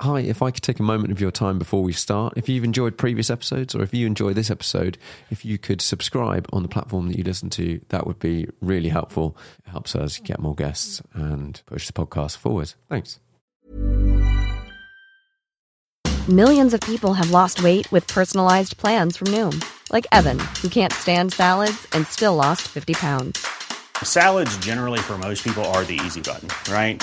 hi, if I could take a moment of your time before we start, if you've enjoyed previous episodes or if you enjoy this episode, if you could subscribe on the platform that you listen to, that would be really helpful. It helps us get more guests and push the podcast forward. Thanks. Millions of people have lost weight with personalized plans from Noom, like Evan, who can't stand salads and still lost 50 pounds. Salads, generally, for most people, are the easy button, right?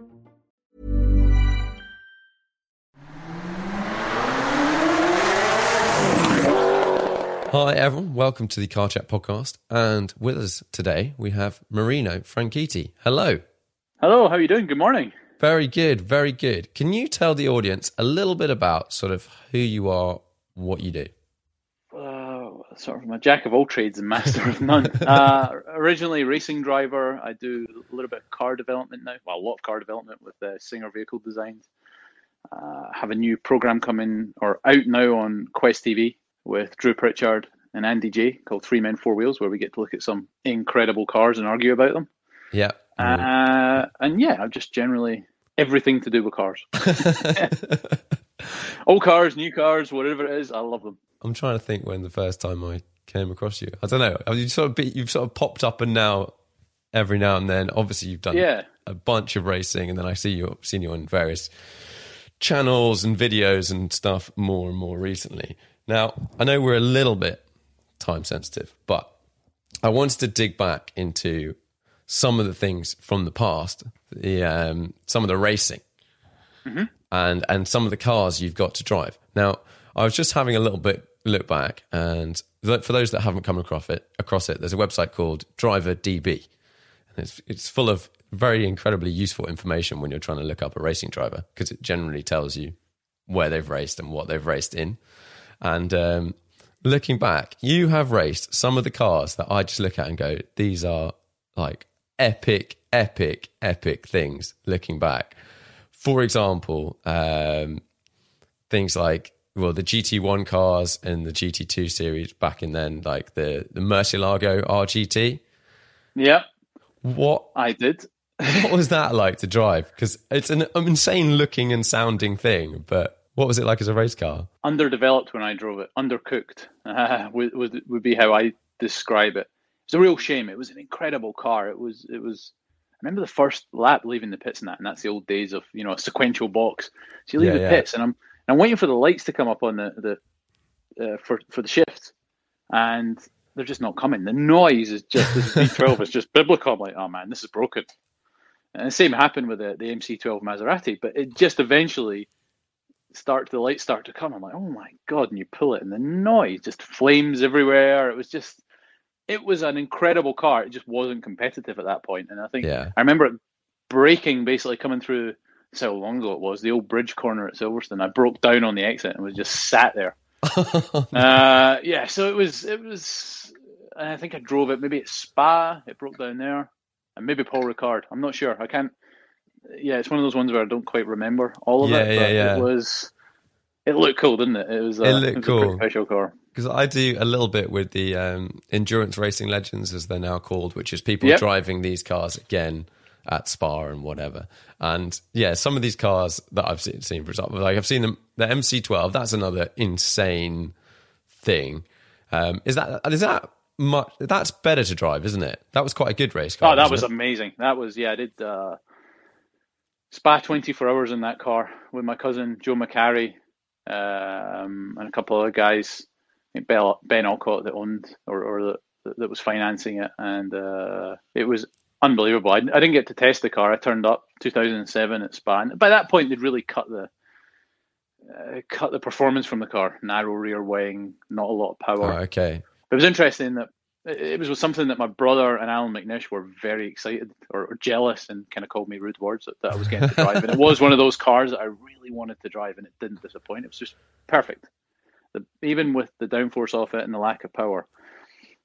Hi, everyone. Welcome to the Car Chat podcast. And with us today, we have Marino Franchitti. Hello. Hello, how are you doing? Good morning. Very good. Very good. Can you tell the audience a little bit about sort of who you are, what you do? Uh, sort of a jack of all trades and master of none. uh, originally racing driver. I do a little bit of car development now. Well, a lot of car development with uh, Singer Vehicle Designs. Uh, have a new program coming or out now on Quest TV with Drew Pritchard and Andy Jaye called Three Men Four Wheels, where we get to look at some incredible cars and argue about them. Yeah. Uh, and yeah, just generally everything to do with cars. Old cars, new cars, whatever it is, I love them. I'm trying to think when the first time I came across you. I don't know. You sort of be, you've sort of popped up and now every now and then. Obviously, you've done Yeah. a bunch of racing, and then I see you seen you on various channels and videos and stuff more and more recently. Now, I know we're a little bit time sensitive, but I wanted to dig back into some of the things from the past, the um, some of the racing, and and some of the cars you've got to drive. Now, I was just having a little bit look back, and for those that haven't come across it, across it, there's a website called Driver DB, and it's it's full of very incredibly useful information when you're trying to look up a racing driver because it generally tells you where they've raced and what they've raced in. And um, looking back, you have raced some of the cars that I just look at and go, these are like epic, epic, epic things looking back. For example, um, things like, well, the GT1 cars and the GT2 series back in then, like the, the Murcielago RGT. Yeah, What I did. what was that like to drive? Because it's an insane looking and sounding thing, but what was it like as a race car? underdeveloped when I drove it, undercooked uh, would, would would be how I describe it. It's a real shame. It was an incredible car. It was it was. I remember the first lap leaving the pits and that, and that's the old days of you know a sequential box. So you leave Yeah, the yeah. pits, and I'm and I'm waiting for the lights to come up on the the uh, for for the shift, and they're just not coming. The noise is just this V12 is just biblical. I'm like, oh man, this is broken. And the same happened with the, the MC12 Maserati, but it just eventually start the lights start to come. I'm like, oh my god! And you pull it, and the noise just flames everywhere. It was just, it was an incredible car. It just wasn't competitive at that point. And I think Yeah. I remember it braking basically coming through. So long ago it was. The old bridge corner at Silverstone. I broke down on the exit and was just sat there. uh, yeah, so it was. It was. I think I drove it maybe at Spa. It broke down there, and maybe Paul Ricard. I'm not sure. I can't. Yeah, it's one of those ones where I don't quite remember all of Yeah, it. yeah, but yeah. It was. It looked cool, didn't it? It was. Uh, It looked was a pretty cool. special car. Because I do a little bit with the um, endurance racing legends, as they're now called, which is people Yep. driving these cars again at Spa and whatever. And yeah, some of these cars that I've seen, seen for example, like I've seen them, the MC12. That's another insane thing. Um, is that is that much? That's better to drive, isn't it? That was quite a good race car. Oh, that was it? amazing. That was yeah. I did uh, spa twenty four hours in that car with my cousin Joe Macari um, and a couple of other guys. Ben, ben Aucott that owned or, or that, that was financing it, and uh, it was unbelievable. I, I didn't get to test the car. I turned up 2007 at Spa. And by that point, they'd really cut the uh, cut the performance from the car. Narrow rear wing, not a lot of power. Oh, okay. It was interesting that it was something that my brother and Allan McNish were very excited or, or jealous and kind of called me rude words that, that I was getting to drive. and it was one of those cars that I really wanted to drive and it didn't disappoint. It was just perfect. The, even with the downforce off it and the lack of power,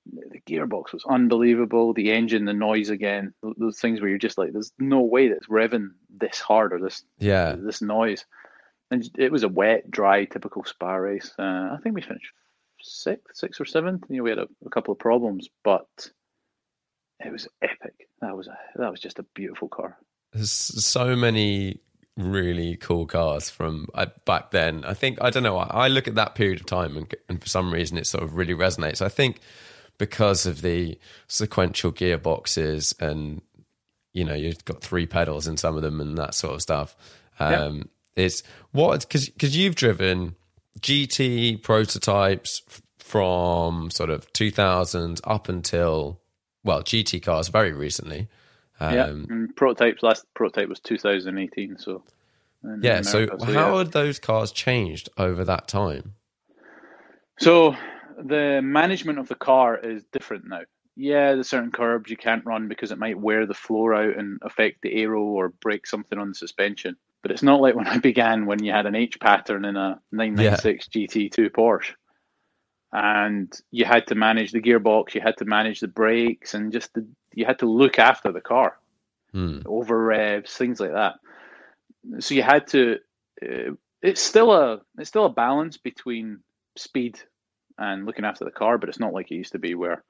the gearbox was unbelievable. The engine, the noise again, those things where you're just like, there's no way that's revving this hard or this Yeah. this noise. And it was a wet, dry, typical spa race. Uh, I think we finished sixth, sixth or seventh. You know, we had a, a couple of problems, but it was epic. That was a, that was just a beautiful car. There's so many really cool cars from uh, back then. I think I don't know. I, I look at that period of time, and, and for some reason, it sort of really resonates. I think because of the sequential gearboxes, and you know, you've got three pedals in some of them, and that sort of stuff. Um, It's what because because you've driven GT prototypes from sort of 2000 up until well GT cars very recently. yeah, Um, and prototypes. Last prototype was 2018. So Yeah. So, America, how yeah. had those cars changed over that time? So the management of the car is different now. Yeah, there's certain curbs you can't run because it might wear the floor out and affect the aero or break something on the suspension. But it's not like when I began when you had an H pattern in a 996 GT2 Porsche. And you had to manage the gearbox, you had to manage the brakes, and just the, you had to look after the car, Hmm. over revs, things like that. So you had to. Uh, it's still a it's still a balance between speed and looking after the car, but it's not like it used to be where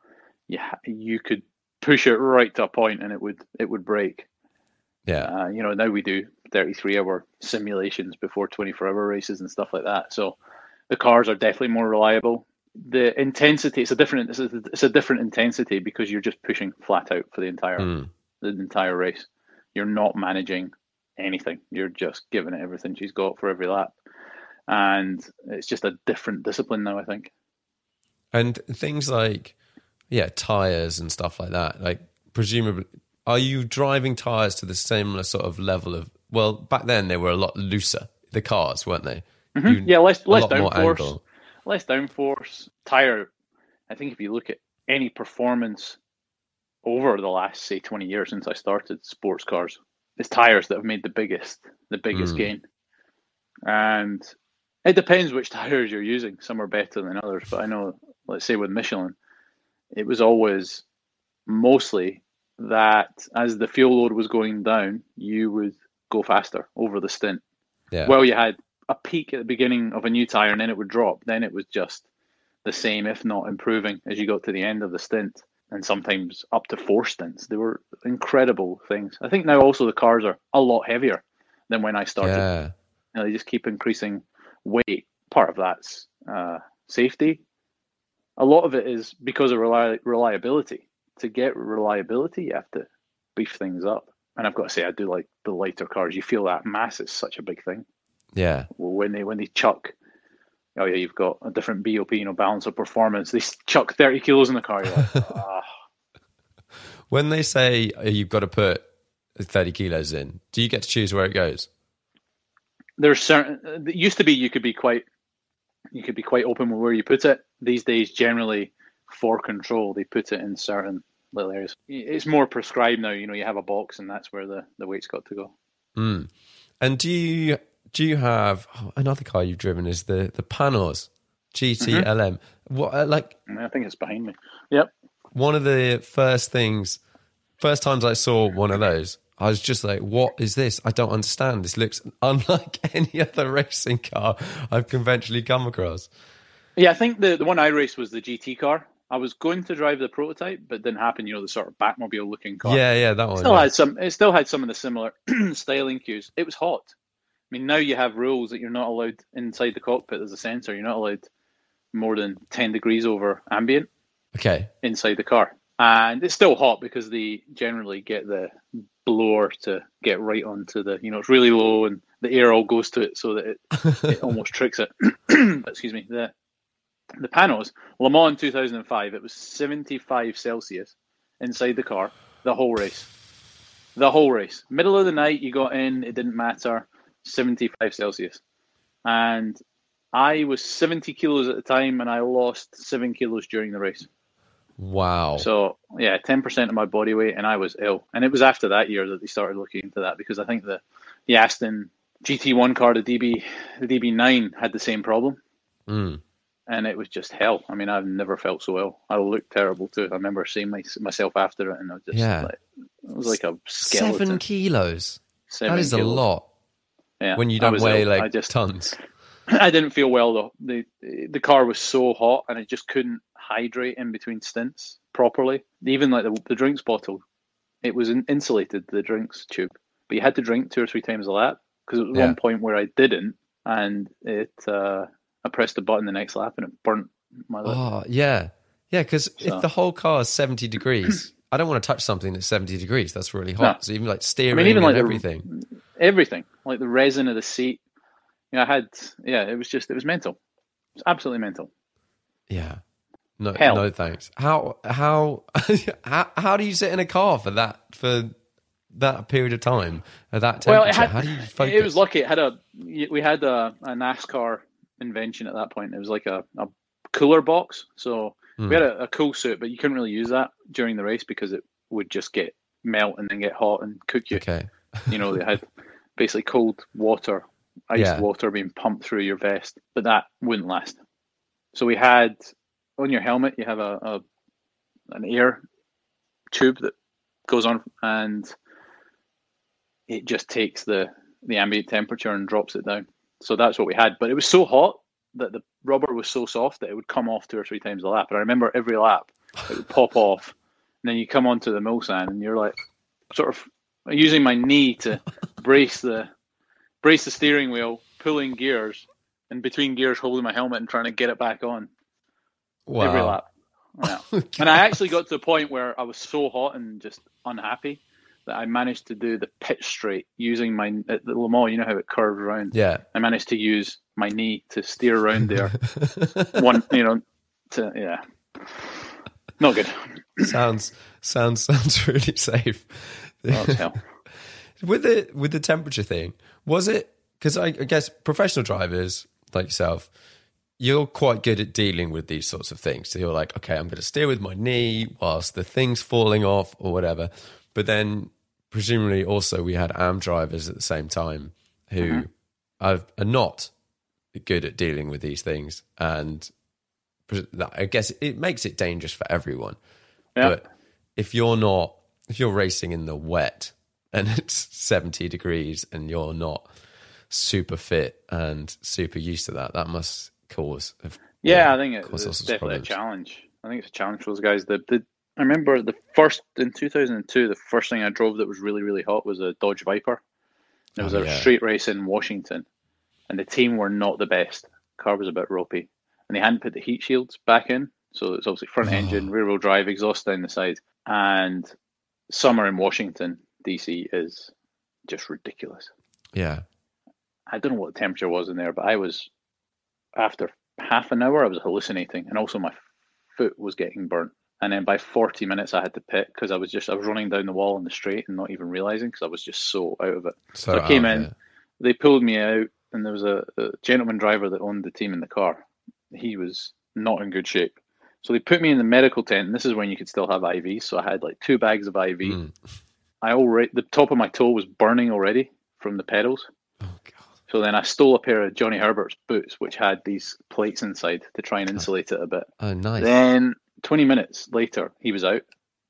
you ha- you could push it right to a point and it would it would break. Yeah. Uh, you know, now we do 33 hour simulations before 24 hour races and stuff like that. So the cars are definitely more reliable. The intensity it's a different it's a, it's a different intensity because you're just pushing flat out for the entire Mm. the entire race. You're not managing anything. You're just giving it everything she's got for every lap. And it's just a different discipline now, I think. And things like, yeah, tires and stuff like that. Like, presumably, are you driving tires to the similar sort of level of? Well, back then they were a lot looser. The cars, weren't they? Mm-hmm. Yeah, less less downforce. Less downforce. Tire. I think if you look at any performance over the last say twenty years since I started sports cars, it's tires that have made the biggest the biggest Mm. gain. And it depends which tires you're using. Some are better than others, but I know, let's say with Michelin, it was always mostly that as the fuel load was going down, you would go faster over the stint. Yeah. Well, you had a peak at the beginning of a new tire and then it would drop. Then it was just the same, if not improving, as you got to the end of the stint. And sometimes up to four stints. They were incredible things. I think now also the cars are a lot heavier than when I started. yeah. You know, they just keep increasing weight. Part of that's uh, safety. A lot of it is because of reli- reliability. To get reliability, you have to beef things up. And I've got to say, I do like the lighter cars. You feel that mass is such a big thing. Yeah. Well, when they when they chuck, oh yeah, you've got a different BOP, you know, balance of performance. They chuck thirty kilos in the car. You're like, ah. When they say uh, you've got to put 30 kilos in, do you get to choose where it goes? there's certain it used to be you could be quite you could be quite open with where you put it these days generally for control they put it in certain little areas it's more prescribed now you know you have a box and that's where the the weight's got to go Mm. And do you do you have oh, another car you've driven is the the Panoz GT Mm-hmm. What uh, like i think it's behind me yep one of the first things, first times I saw one of those, I was just like, "What is this? I don't understand. This looks unlike any other racing car I've conventionally come across." yeah i think the the one i raced was the gt car I was going to drive the prototype, but didn't happen. You know, the sort of Batmobile looking car. Yeah, yeah, that one. still yeah. had some. It still had some of the similar styling cues. It was hot. I mean, now you have rules that you're not allowed inside the cockpit. There's a sensor. You're not allowed more than ten degrees over ambient Okay. inside the car, and it's still hot because they generally get the blower to get right onto the. You know, it's really low, and the air all goes to it, so that it, it almost tricks it. Excuse me. The the Panoz. Le Mans in 2005. It was 75 Celsius inside the car the whole race. The whole race. Middle of the night, you got in. It didn't matter. 75 Celsius, and I was 70 kilos at the time, and I lost seven kilos during the race. Wow. So yeah, 10% of my body weight, and I was ill. And it was after that year that they started looking into that because I think the the Aston GT1 car, the DB the DB9, had the same problem. Mm. And it was just hell. I mean, I've never felt so ill. I looked terrible too. I remember seeing my, myself after it, and I was just Yeah. like, it was like a skeleton. Seven kilos. Seven that is a lot Yeah, when you don't weigh ill. like I just, tons. I didn't feel well though. the The car was so hot, and I just couldn't hydrate in between stints properly. Even like the, the drinks bottle, it was in, insulated the drinks tube, but you had to drink two or three times a lap because it was Yeah. one point where I didn't, and it. Uh, I pressed the button the next lap, and it burnt my lip. Oh, yeah. Yeah, because So- if the whole car is 70 degrees, I don't want to touch something that's 70 degrees. That's really hot. No. So even like steering even and like the- everything. everything, like the resin of the seat. You know, I had, yeah, it was just, it was mental. It was absolutely mental. Yeah. No, Hell. no thanks. How, how, how, how do you sit in a car for that, for that period of time at that temperature? Well, it had, how do you focus? it was lucky. It had a, we had a, a NASCAR invention at that point. It was like a, a cooler box. So Hmm. we had a, a cool suit, but you couldn't really use that during the race because it would just get melt and then get hot and cook you. Okay. You know, they had basically cold water, iced Yeah. water being pumped through your vest, but that wouldn't last. So we had on your helmet, you have a, a an air tube that goes on, and it just takes the the ambient temperature and drops it down. So that's what we had. But it was so hot that the rubber was so soft that it would come off two or three times a lap. And I remember every lap it would pop off, and then you come onto the Mulsanne, and you're like sort of using my knee to brace the brace the steering wheel, pulling gears, and between gears holding my helmet and trying to get it back on Wow. every lap. Yeah. and I actually got to the point where I was so hot and just unhappy that I managed to do the pitch straight using my at the Le Mans. You know how it curves around. Yeah. I managed to use my knee to steer around there. One, you know, to yeah, not good. sounds, sounds, sounds really safe. Oh, with the with the temperature thing was it because I, I guess professional drivers like yourself you're quite good at dealing with these sorts of things so you're like okay i'm going to steer with my knee whilst the thing's falling off or whatever but then presumably also we had am drivers at the same time who uh-huh. are, are not good at dealing with these things and i guess it makes it dangerous for everyone Yeah. but if you're not, if you're racing in the wet and it's 70 degrees and you're not super fit and super used to that, that must cause. Yeah, I think it, it's definitely a challenge. I think it's a challenge for those guys. The, the I remember the first in 2002, the first thing I drove that was really really hot was a Dodge Viper. It was Oh, a yeah. street race in Washington, and the team were not the best. car was a bit ropey, and they hadn't put the heat shields back in, so it's obviously front engine, oh. rear wheel drive, exhaust down the side, and summer in Washington DC is just ridiculous. Yeah. I don't know what the temperature was in there, but I was after half an hour I was hallucinating, and also my foot was getting burnt. And then by forty minutes I had to pit because I was just I was running down the wall on the straight and not even realizing because I was just so out of it. So, So I came in, they pulled me out, and there was a, a gentleman driver that owned the team in the car. He was not in good shape. So they put me in the medical tent, and this is when you could still have IVs. So I had like two bags of IV. Mm. I already the top of my toe was burning already from the pedals. Oh, God. So then I stole a pair of Johnny Herbert's boots, which had these plates inside to try and insulate it a bit. Oh, nice. Then 20 minutes later, he was out.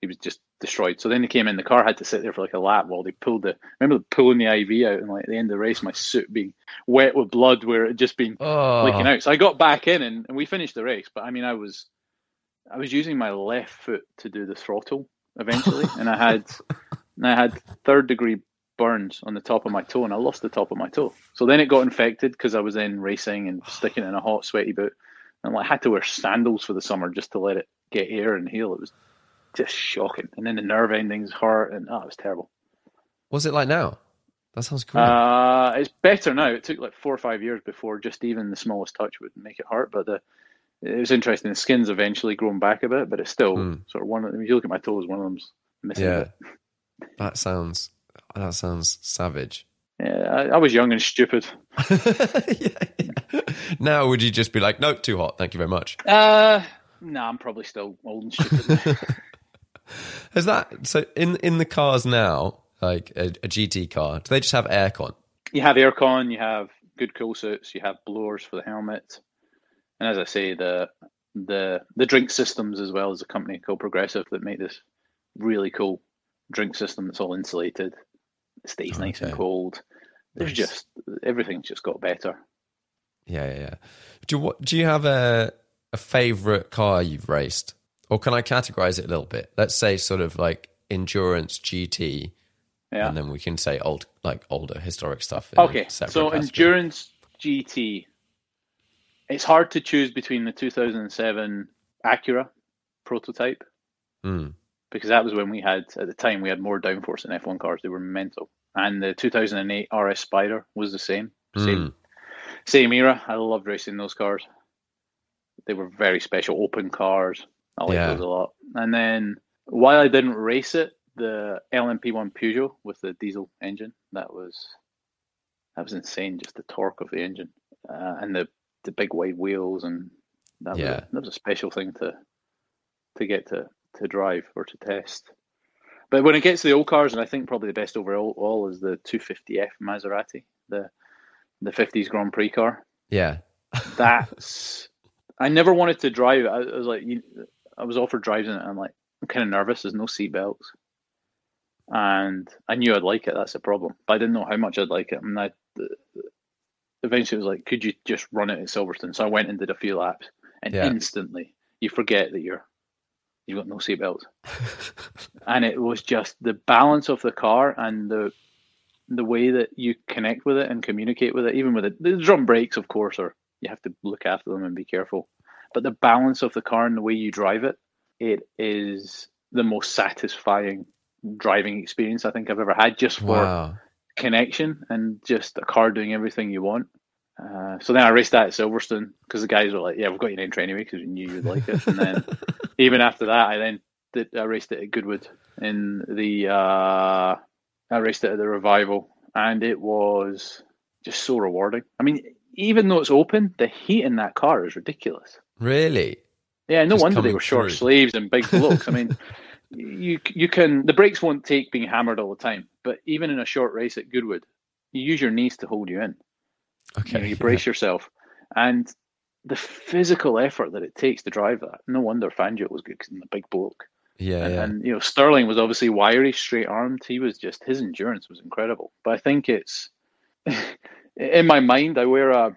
He was just destroyed. So then he came in. The car had to sit there for like a lap while they pulled the. Remember pulling the IV out and like at the end of the race, my suit being wet with blood where it had just been oh, leaking out. So I got back in and, and we finished the race. But I mean, I was I was using my left foot to do the throttle eventually, and I had and I had third degree burns on the top of my toe, and I lost the top of my toe. So then it got infected because I was in racing and sticking in a hot, sweaty boot, and I had to wear sandals for the summer just to let it get air and heal. It was just shocking, and then the nerve endings hurt, and oh, it was terrible. What's it like now? That sounds great. Uh, it's better now. It took like four or five years before just even the smallest touch would make it hurt, but the it was interesting. The skin's eventually grown back a bit, but it's still Hmm. sort of one. Of, if you look at my toes, one of them's missing. yeah, that sounds that sounds savage. Yeah, I, I was young and stupid. yeah, yeah. Now, would you just be like, nope, too hot, thank you very much? Uh, no, I'm probably still old and stupid. Is that so in in the cars now, like a, a GT car, do they just have aircon? you have aircon, you have good cool suits, you have blowers for the helmet, and as I say, the the the drink systems as well as a company called Progressive that make this really cool drink system that's all insulated. It stays oh, nice and cold. There's Nice. just everything's just got better. Yeah, yeah, yeah. Do you, what, do you have a a favorite car you've raced, or can I categorize it a little bit? Let's say sort of like endurance GT, Yeah. and then we can say old like older historic stuff. Okay, so category. endurance GT. It's hard to choose between the 2007 Acura prototype Mm, because that was when we had at the time we had more downforce in F1 cars. They were mental, and the 2008 RS Spider was the same, same, Mm. same era. I loved racing those cars. They were very special, open cars. I like Yeah. those a lot. And then while I didn't race it, the LMP1 Peugeot with the diesel engine that was that was insane. Just the torque of the engine uh, and the the big wide wheels and that was, a, that was a special thing to to get to to drive or to test. But when it gets to the old cars, and I think probably the best overall all is the 250F Maserati, the the 50s Grand Prix car. yeah, That's I never wanted to drive. I, I was like, you, I was offered driving it. And I'm like, I'm kind of nervous. There's no seat belts, and I knew I'd like it. That's the problem, but I didn't know how much I'd like it. And I eventually was like, could you just run it at Silverstone? So I went and did a few laps, and Yeah. instantly you forget that you're you've got no seat belts, and it was just the balance of the car and the the way that you connect with it and communicate with it, even with it, the drum brakes, of course, are you have to look after them and be careful. But the balance of the car and the way you drive it, it is the most satisfying driving experience I think I've ever had. Just for wow, connection and just a car doing everything you want. Uh, so then I raced that at Silverstone because the guys were like, "Yeah, we've got your name anyway because we knew you'd like it." And then even after that, I then did I raced it at Goodwood in the uh, I raced it at the Revival, and it was just so rewarding. I mean, even though it's open, the heat in that car is ridiculous. really? Yeah, no Just wonder they were short through. sleeves and big blokes. I mean, you you can the brakes won't take being hammered all the time, but even in a short race at Goodwood, you use your knees to hold you in. Okay, You, know, you yeah. brace yourself, and the physical effort that it takes to drive that. No wonder Fangio was good because a big bloke. Yeah, and, yeah. and you know Stirling was obviously wiry, straight armed. He was just his endurance was incredible. But I think it's in my mind. I wear a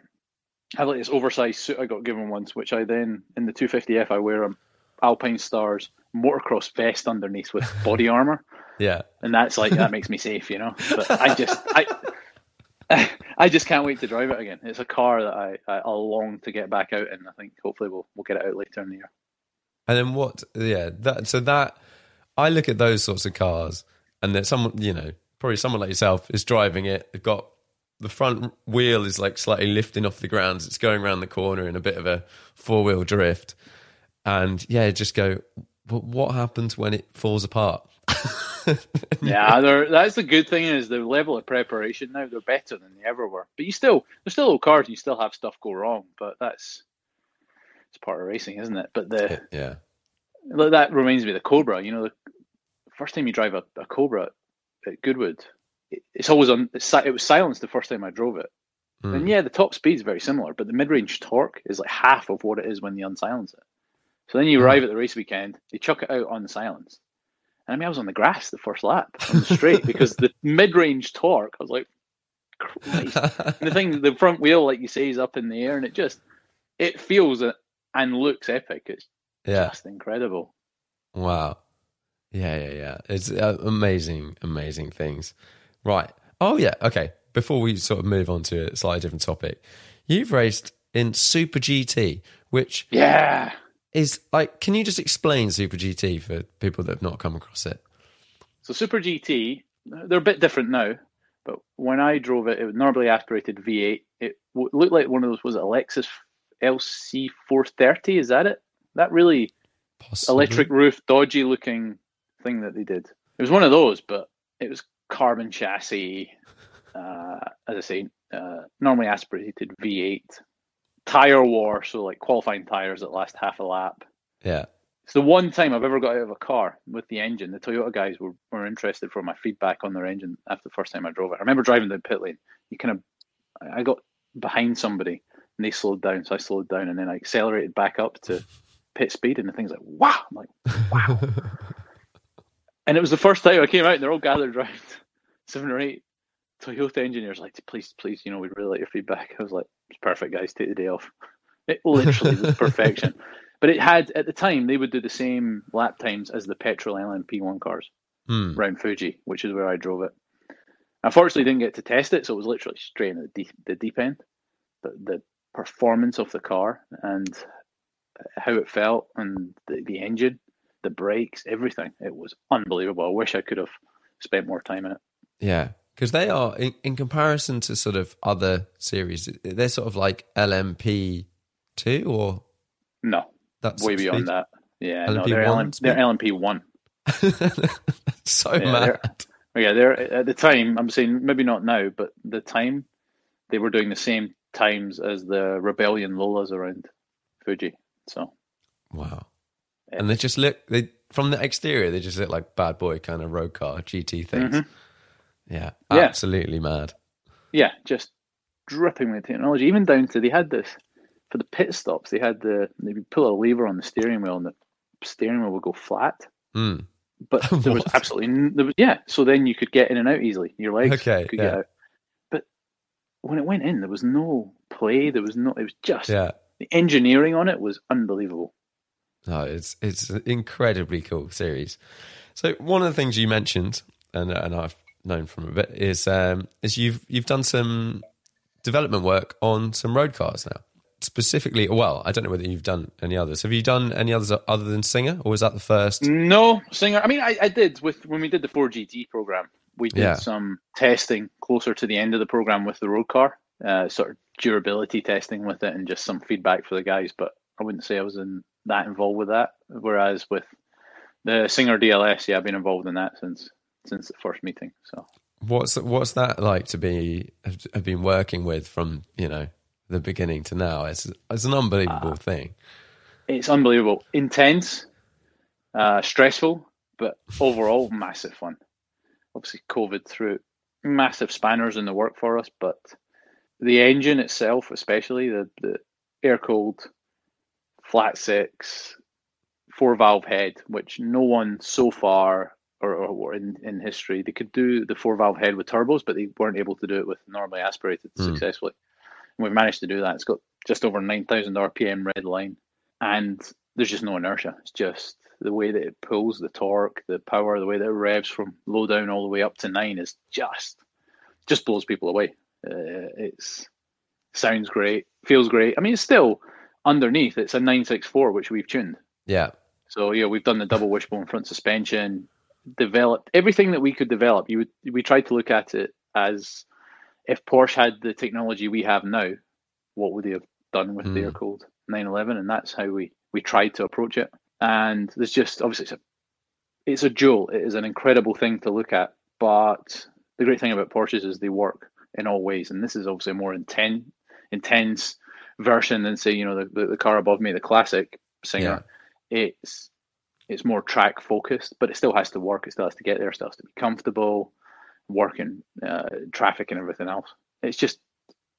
I have like this oversized suit I got given once, which I then in the 250F I wear a Alpinestars motocross vest underneath with body armor, yeah. and that's like that makes me safe, you know. But I just I. I just can't wait to drive it again. It's a car that I, I, I long to get back out in. I think hopefully we'll we'll get it out later in the year. And then what? Yeah, that so that I look at those sorts of cars, and that someone you know, probably someone like yourself is driving it. They've got the front wheel is like slightly lifting off the ground. It's going around the corner in a bit of a four wheel drift, and yeah, just go. But what happens when it falls apart? yeah, that's the good thing is the level of preparation now they're better than they ever were. But you still they're still old cars and you still have stuff go wrong. But that's it's part of racing, isn't it? But the yeah, that reminds me of the Cobra. You know, the first time you drive a, a Cobra at Goodwood, it's always on. It was silenced the first time I drove it. Hmm. And yeah, the top speed's very similar, but the mid-range torque is like half of what it is when you unsilence it. So then you arrive at the race weekend, they chuck it out on the silence. And I mean, I was on the grass the first lap on the straight because the mid-range torque, I was like, Christ. and the thing, the front wheel, like you say, is up in the air, and it just, it feels it and looks epic. It's Yeah. just incredible. Wow. Yeah, yeah, yeah. It's uh, amazing, amazing things. Right. Oh, yeah. Okay. Before we sort of move on to a slightly different topic, you've raced in Super GT, which Yeah. is like, can you just explain Super GT for people that have not come across it? So Super GT, they're a bit different now, but when I drove it, it was normally aspirated V8. It looked like one of those was it a Lexus LC 430. Is that it? That really Possibly. electric roof, dodgy looking thing that they did. It was one of those, but it was carbon chassis. Uh, as I say, uh, normally aspirated V8. Tire war, so like qualifying tires that last half a lap. Yeah. It's the one time I've ever got out of a car with the engine. The Toyota guys were, were interested for my feedback on their engine after the first time I drove it. I remember driving down pit lane. You kind of, I got behind somebody and they slowed down, so I slowed down and then I accelerated back up to pit speed, and the thing's like, wow! I'm like, wow! and it was the first time I came out, and they're all gathered around seven or eight Toyota engineers, like, please, please, you know, we'd really like your feedback. I was like, it's perfect, guys. Take the day off. It literally was perfection. But it had at the time they would do the same lap times as the petrol LMP1 cars Hmm. around Fuji, which is where I drove it. Unfortunately, didn't get to test it, so it was literally straight in the deep, the deep end. But the performance of the car and how it felt, and the, the engine, the brakes, everything, it was unbelievable. I wish I could have spent more time in it. Yeah. Because they are, in, in comparison to sort of other series, they're sort of like LMP2 or No, that's way beyond that. Yeah, no, they're, one LM, they're LMP one. so Yeah, mad. they're- Yeah, they're at the time. I'm saying maybe not now, but the time they were doing the same times as the Rebellion Lolas around Fuji. So Wow. And they just look they from the exterior they just look like bad boy kind of road car GT things. Yeah, Mm-hmm. Yeah. absolutely mad. yeah, just dripping with technology. Even down to they had this for the pit stops. They had the they would pull a lever on the steering wheel, and the steering wheel would go flat. Mm. But there was absolutely there was yeah. So then you could get in and out easily. Your legs Okay, could get out. But when it went in, there was no play. There was no. It was just Yeah. the engineering on it was unbelievable. No, it's it's an incredibly cool series. So one of the things you mentioned, and and I've known from a bit, is um, is you've you've done some development work on some road cars now. Specifically, well, I don't know whether you've done any others. Have you done any others other than Singer, or was that the first? No singer. I mean, I, I did with when we did the Ford GT program. We did Yeah. some testing closer to the end of the program with the road car, uh, sort of durability testing with it, and just some feedback for the guys. But I wouldn't say I was in that involved with that. Whereas with the Singer DLS, yeah, I've been involved in that since since the first meeting. So What's what's that like to be have, been working with from you know the beginning to now? It's it's an unbelievable thing. it's unbelievable, intense, uh, stressful, but overall massive fun. Obviously, COVID threw massive spanners in the work for us, but the engine itself, especially the the air cooled flat six four valve head, which no one so far or, or, in, in history they could do the four valve head with turbos, but they weren't able to do it with normally aspirated Hmm. successfully. And we've managed to do that. It's got just over nine thousand RPM red line, and there's just no inertia. It's just the way that it pulls, the torque, the power, the way that it revs from low down all the way up to nine is just just blows people away. Uh, it's sounds great, feels great. I mean, it's still underneath. It's a nine six four, which we've tuned. Yeah, So yeah, we've done the double wishbone front suspension, developed everything that we could develop. You would we tried to look at it as if Porsche had the technology we have now, what would they have done with hmm. the air cooled 911? And that's how we we tried to approach it. And there's just obviously it's a it's a jewel. It is an incredible thing to look at. But the great thing about Porsches is they work in all ways, and this is obviously a more intense intense version than say you know the, the, the car above me, the classic Singer it's it's more track focused, but it still has to work. It still has to get there. It still has to be comfortable, working uh, traffic and everything else. It's just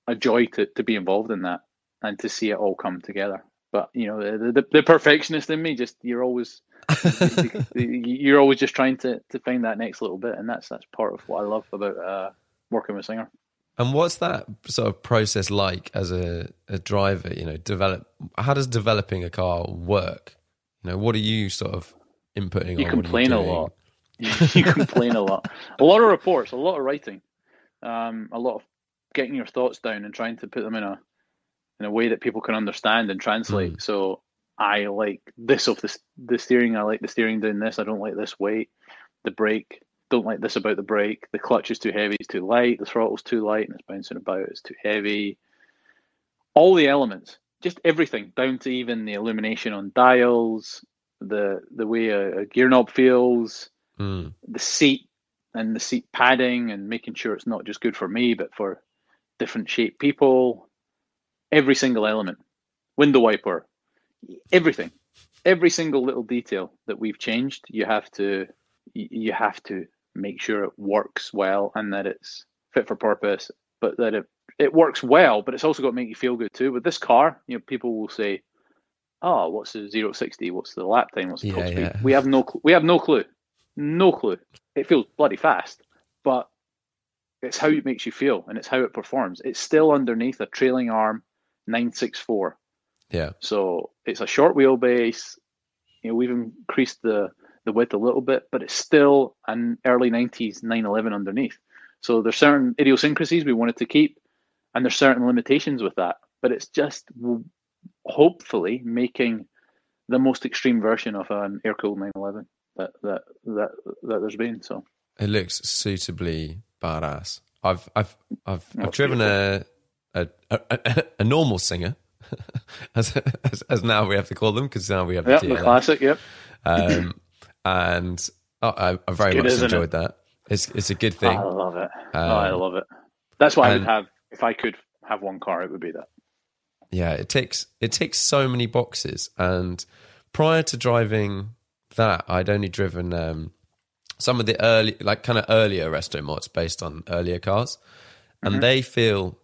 a joy to, to be involved in that and to see it all come together. But you know, the, the, the perfectionist in me, just you're always you're always just trying to, to find that next little bit, and that's that's part of what I love about uh, working with Singer. And what's that sort of process like as a, a driver? You know, develop. How does developing a car work? You know, what are you sort of inputting You on? Complain a lot. you complain a lot. A lot of reports, a lot of writing, um, a lot of getting your thoughts down and trying to put them in a in a way that people can understand and translate. Mm. So I like this of the the steering. I like the steering doing this. I don't like this weight. The brake. Don't like this about the brake. The clutch is too heavy. It's too light. The throttle's too light and it's bouncing about. It's too heavy. All the elements, just everything, down to even the illumination on dials, the the way a, a gear knob feels, Mm. the seat and the seat padding and making sure it's not just good for me but for different shaped people every single element window wiper everything every single little detail that we've changed you have to you have to make sure it works well and that it's fit for purpose but that it it works well but it's also got to make you feel good too with this car you know people will say oh what's the zero sixty? what's the lap time what's the top speed yeah. we have no cl- we have no clue no clue. It feels bloody fast, but it's how it makes you feel and it's how it performs. It's still underneath a trailing arm 964. Yeah. So it's a short wheelbase. You know, we've increased the, the width a little bit, but it's still an early 90s 911 underneath. So there's certain idiosyncrasies we wanted to keep, and there's certain limitations with that. But it's just hopefully making the most extreme version of an air cooled 911 that that that that there's been. So It looks suitably badass. I've I've I've, I've driven a a, a a normal singer, as, as as now we have to call them because now we have the yeah, the classic. Yep. Um, and oh, I, I very good, much isn't it? enjoyed that. It's it's a good thing. I love it. oh, I Um, love it. That's what I would have if I could have one car. It would be that. yeah, it takes it takes so many boxes. And prior to driving that, I'd only driven um, some of the early, like kind of earlier resto mods based on earlier cars, and they feel,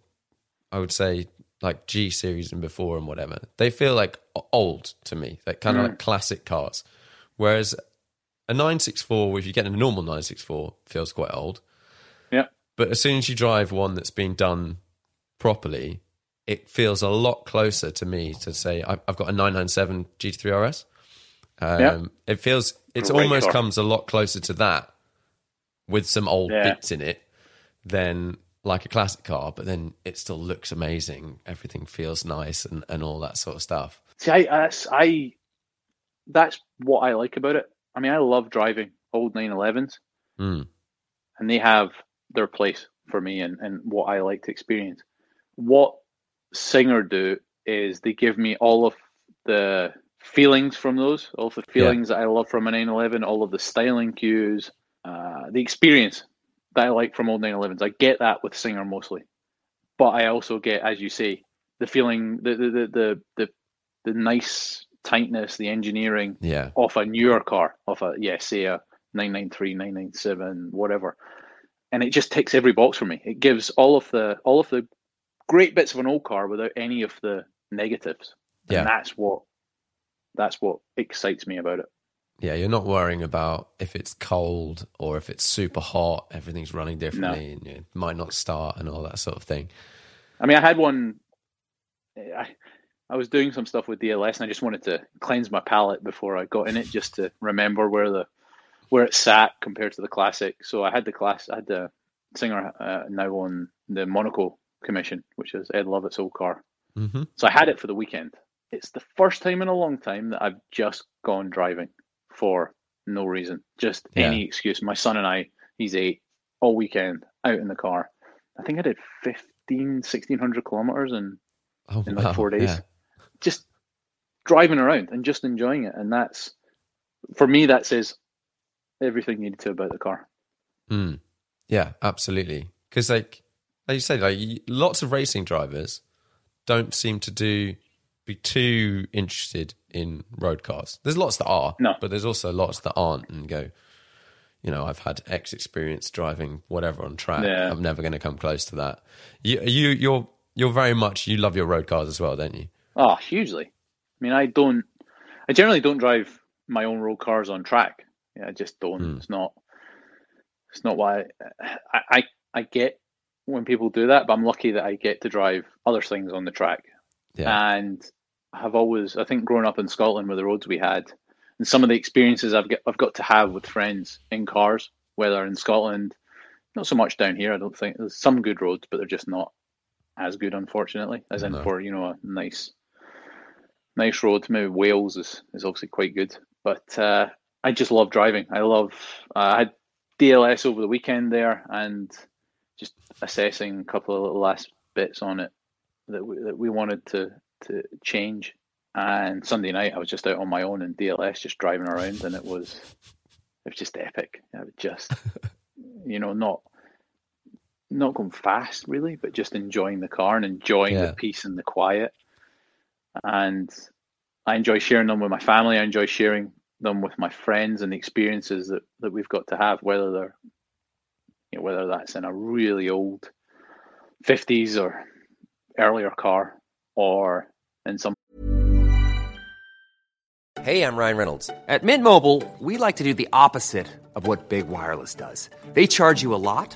I would say, like G series and before and whatever. They feel like old to me, like kind of like classic cars. Whereas a 964, if you get a normal 964, feels quite old. Yeah. But as soon as you drive one that's been done properly, it feels a lot closer to me to say I- I've got a 997 GT3 RS. Um, Yeah. It feels it's Great almost car. comes a lot closer to that with some old Yeah. bits in it than like a classic car. But then it still looks amazing. Everything feels nice and, and all that sort of stuff. See, I that's I that's what I like about it. I mean, I love driving old 911s, Mm. and they have their place for me and, and what I like to experience. What Singer do is they give me all of the feelings from those, all of the feelings that I love from a 911, all of the styling cues, uh, the experience that I like from old 911s. I get that with Singer mostly, but I also get, as you say, the feeling, the the the the, the, the nice tightness, the engineering Yeah. off a newer car, of a yeah, say a 993, 997, whatever, and it just ticks every box for me. It gives all of the all of the great bits of an old car without any of the negatives, Yeah. and that's what that's what excites me about it. Yeah, you're not worrying about if it's cold or if it's super hot, everything's running differently and it might not start and all that sort of thing. I mean, I had one. I I was doing some stuff with DLS, and I just wanted to cleanse my palate before I got in it, just to remember where the where it sat compared to the classic. So I had the class, I had the singer uh, now on the Monaco commission, which is Ed Lovett's old car. hmm So I had it for the weekend. It's the first time in a long time that I've just gone driving for no reason, just Yeah. any excuse. My son and I, he's eight, all weekend out in the car. I think I did 15, 1600 kilometers and Oh, in like wow, four days. yeah. Just driving around and just enjoying it. And that's, for me, that says everything you need to about the car. Mm. Yeah, absolutely. Because, like, like you said, like lots of racing drivers don't seem to do be too interested in road cars. There's lots that are, No. but there's also lots that aren't, and go. You know, I've had X experience driving whatever on track. Yeah. I'm never going to come close to that. You, you, you're, you're very much you love your road cars as well, don't you? Oh, hugely. I mean, I don't, I generally don't drive my own road cars on track. Yeah, I just don't. Hmm. It's not, it's not why I, I, I get when people do that, but I'm lucky that I get to drive other things on the track. Yeah. And I've always, I think growing up in Scotland with the roads we had, and some of the experiences I've got I've got to have with friends in cars, whether in Scotland, not so much down here. I don't think there's some good roads, but they're just not as good, unfortunately. As in for you know a nice, nice road. Maybe Wales is is obviously quite good, but uh, I just love driving. I love. Uh, I had DLS over the weekend there, and just assessing a couple of little last bits on it that we, that we wanted to to change. And Sunday night, I was just out on my own in DLS, just driving around, and it was it was just epic. It was just you know not not going fast really, but just enjoying the car and enjoying Yeah. the peace and the quiet. And I enjoy sharing them with my family. I enjoy sharing them with my friends and the experiences that, that we've got to have, whether they're you know, whether that's in a really old 50s or earlier car or in some Hey, I'm Ryan Reynolds. At Mint Mobile, we like to do the opposite of what Big Wireless does. They charge you a lot,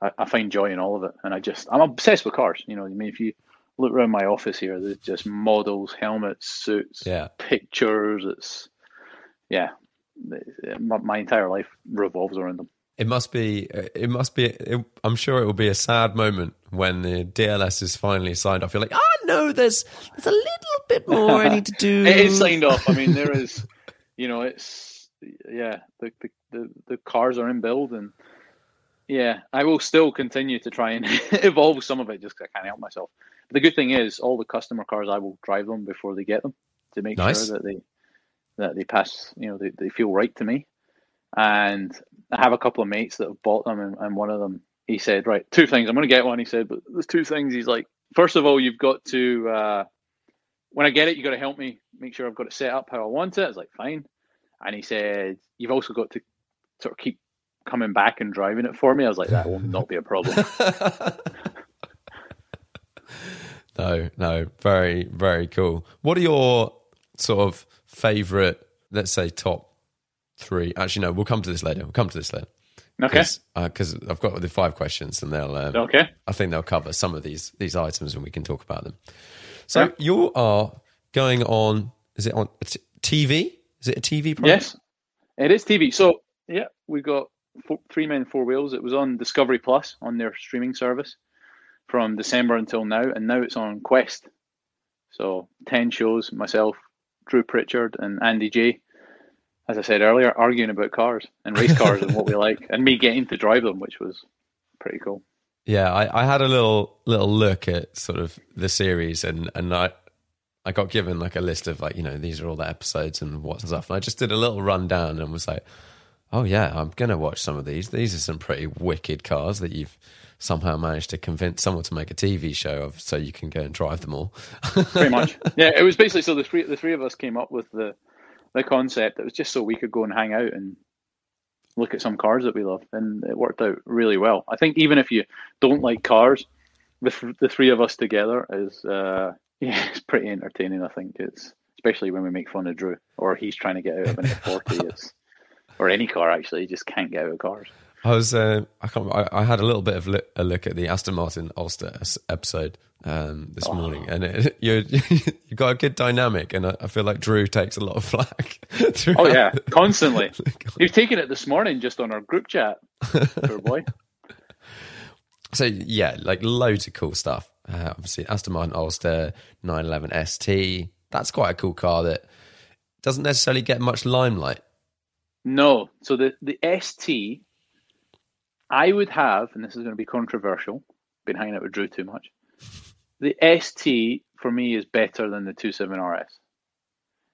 I, I find joy in all of it, and I just I'm obsessed with cars. You know, I mean, if you look around my office here, there's just models, helmets, suits, Yeah. pictures. It's yeah, my, my entire life revolves around them. It must be. Uh, it must be. It, I'm sure it will be a sad moment when the DLS is finally signed off. You're like, oh no, there's there's a little bit more I need to do. It is signed off. I mean, there is, you know, it's yeah, the the the, the cars are in build, and yeah, I will still continue to try and evolve some of it just because I can't help myself. But the good thing is, all the customer cars, I will drive them before they get them to make Nice. sure that they that they pass. You know, they, they feel right to me. And I have a couple of mates that have bought them, and, and one of them he said, right, two things. I'm going to get one. He said, but there's two things. He's like, first of all, you've got to uh, when I get it, you got to help me make sure I've got it set up how I want it. I was like, fine. And he said, you've also got to sort of keep coming back and driving it for me. I was like, that will not be a problem. No, no, very, very cool. What are your sort of favorite, let's say, top three? Actually, no, we'll come to this later. We'll come to this later. Okay. Because I've got the five questions, and they'll. Um, Okay. I think they'll cover some of these these items, and we can talk about them. So Yeah. you are going on. Is it on t- TV? Is it a TV? Program? Yes, it is TV. So yeah, we got four, three men, four wheels. It was on Discovery Plus on their streaming service from December until now, and now it's on Quest. So ten shows. Myself, Drew Pritchard, and Andy Jaye. As I said earlier, arguing about cars and race cars and what we like, and me getting to drive them, which was pretty cool. Yeah, I, I had a little little look at sort of the series, and and I I got given like a list of like you know these are all the episodes and what stuff, and I just did a little rundown and was like, oh yeah, I'm gonna watch some of these. These are some pretty wicked cars that you've somehow managed to convince someone to make a TV show of, so you can go and drive them all. pretty much. Yeah, it was basically so the three the three of us came up with the the concept. It was just so we could go and hang out and look at some cars that we love, and it worked out really well. I think even if you don't like cars, the th- the three of us together is uh, yeah, it's pretty entertaining. I think it's especially when we make fun of Drew or he's trying to get out of an F40. It's or any car actually, You just can't get out of cars. I was uh, I can't I, I had a little bit of li- a look at the Aston Martin Ulster s- episode um, this morning, and it, you you got a good dynamic, and I, I feel like Drew takes a lot of flack. Oh yeah, constantly. He was taking it this morning just on our group chat. Poor boy. So yeah, like loads of cool stuff. Uh, obviously, Aston Martin Ulster 911 ST. That's quite a cool car that doesn't necessarily get much limelight. No. So the the ST, I would have, and this is going to be controversial. Been hanging out with Drew too much. The ST for me is better than the 27 RS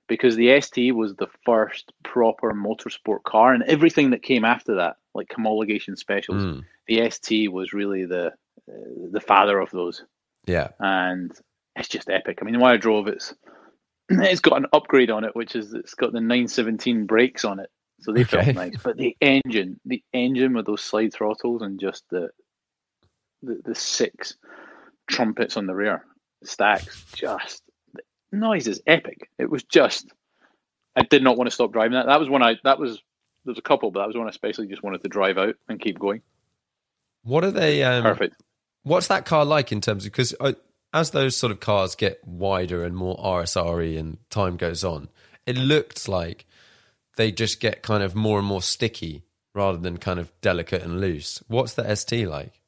because the ST was the first proper motorsport car, and everything that came after that, like homologation specials, Mm. the ST was really the uh, the father of those, Yeah. and it's just epic. I mean, when I drove it's it's got an upgrade on it, which is it's got the 917 brakes on it, so they Okay. felt nice. But the engine, the engine with those slide throttles and just the the, the six trumpets on the rear stacks, just the noise is epic. It was just, I did not want to stop driving that. That was when I that was there's a couple, but that was when I especially just wanted to drive out and keep going. What are they? Um, Perfect. What's that car like in terms of because uh, as those sort of cars get wider and more RSRE and time goes on, it looked like they just get kind of more and more sticky rather than kind of delicate and loose. What's the ST like?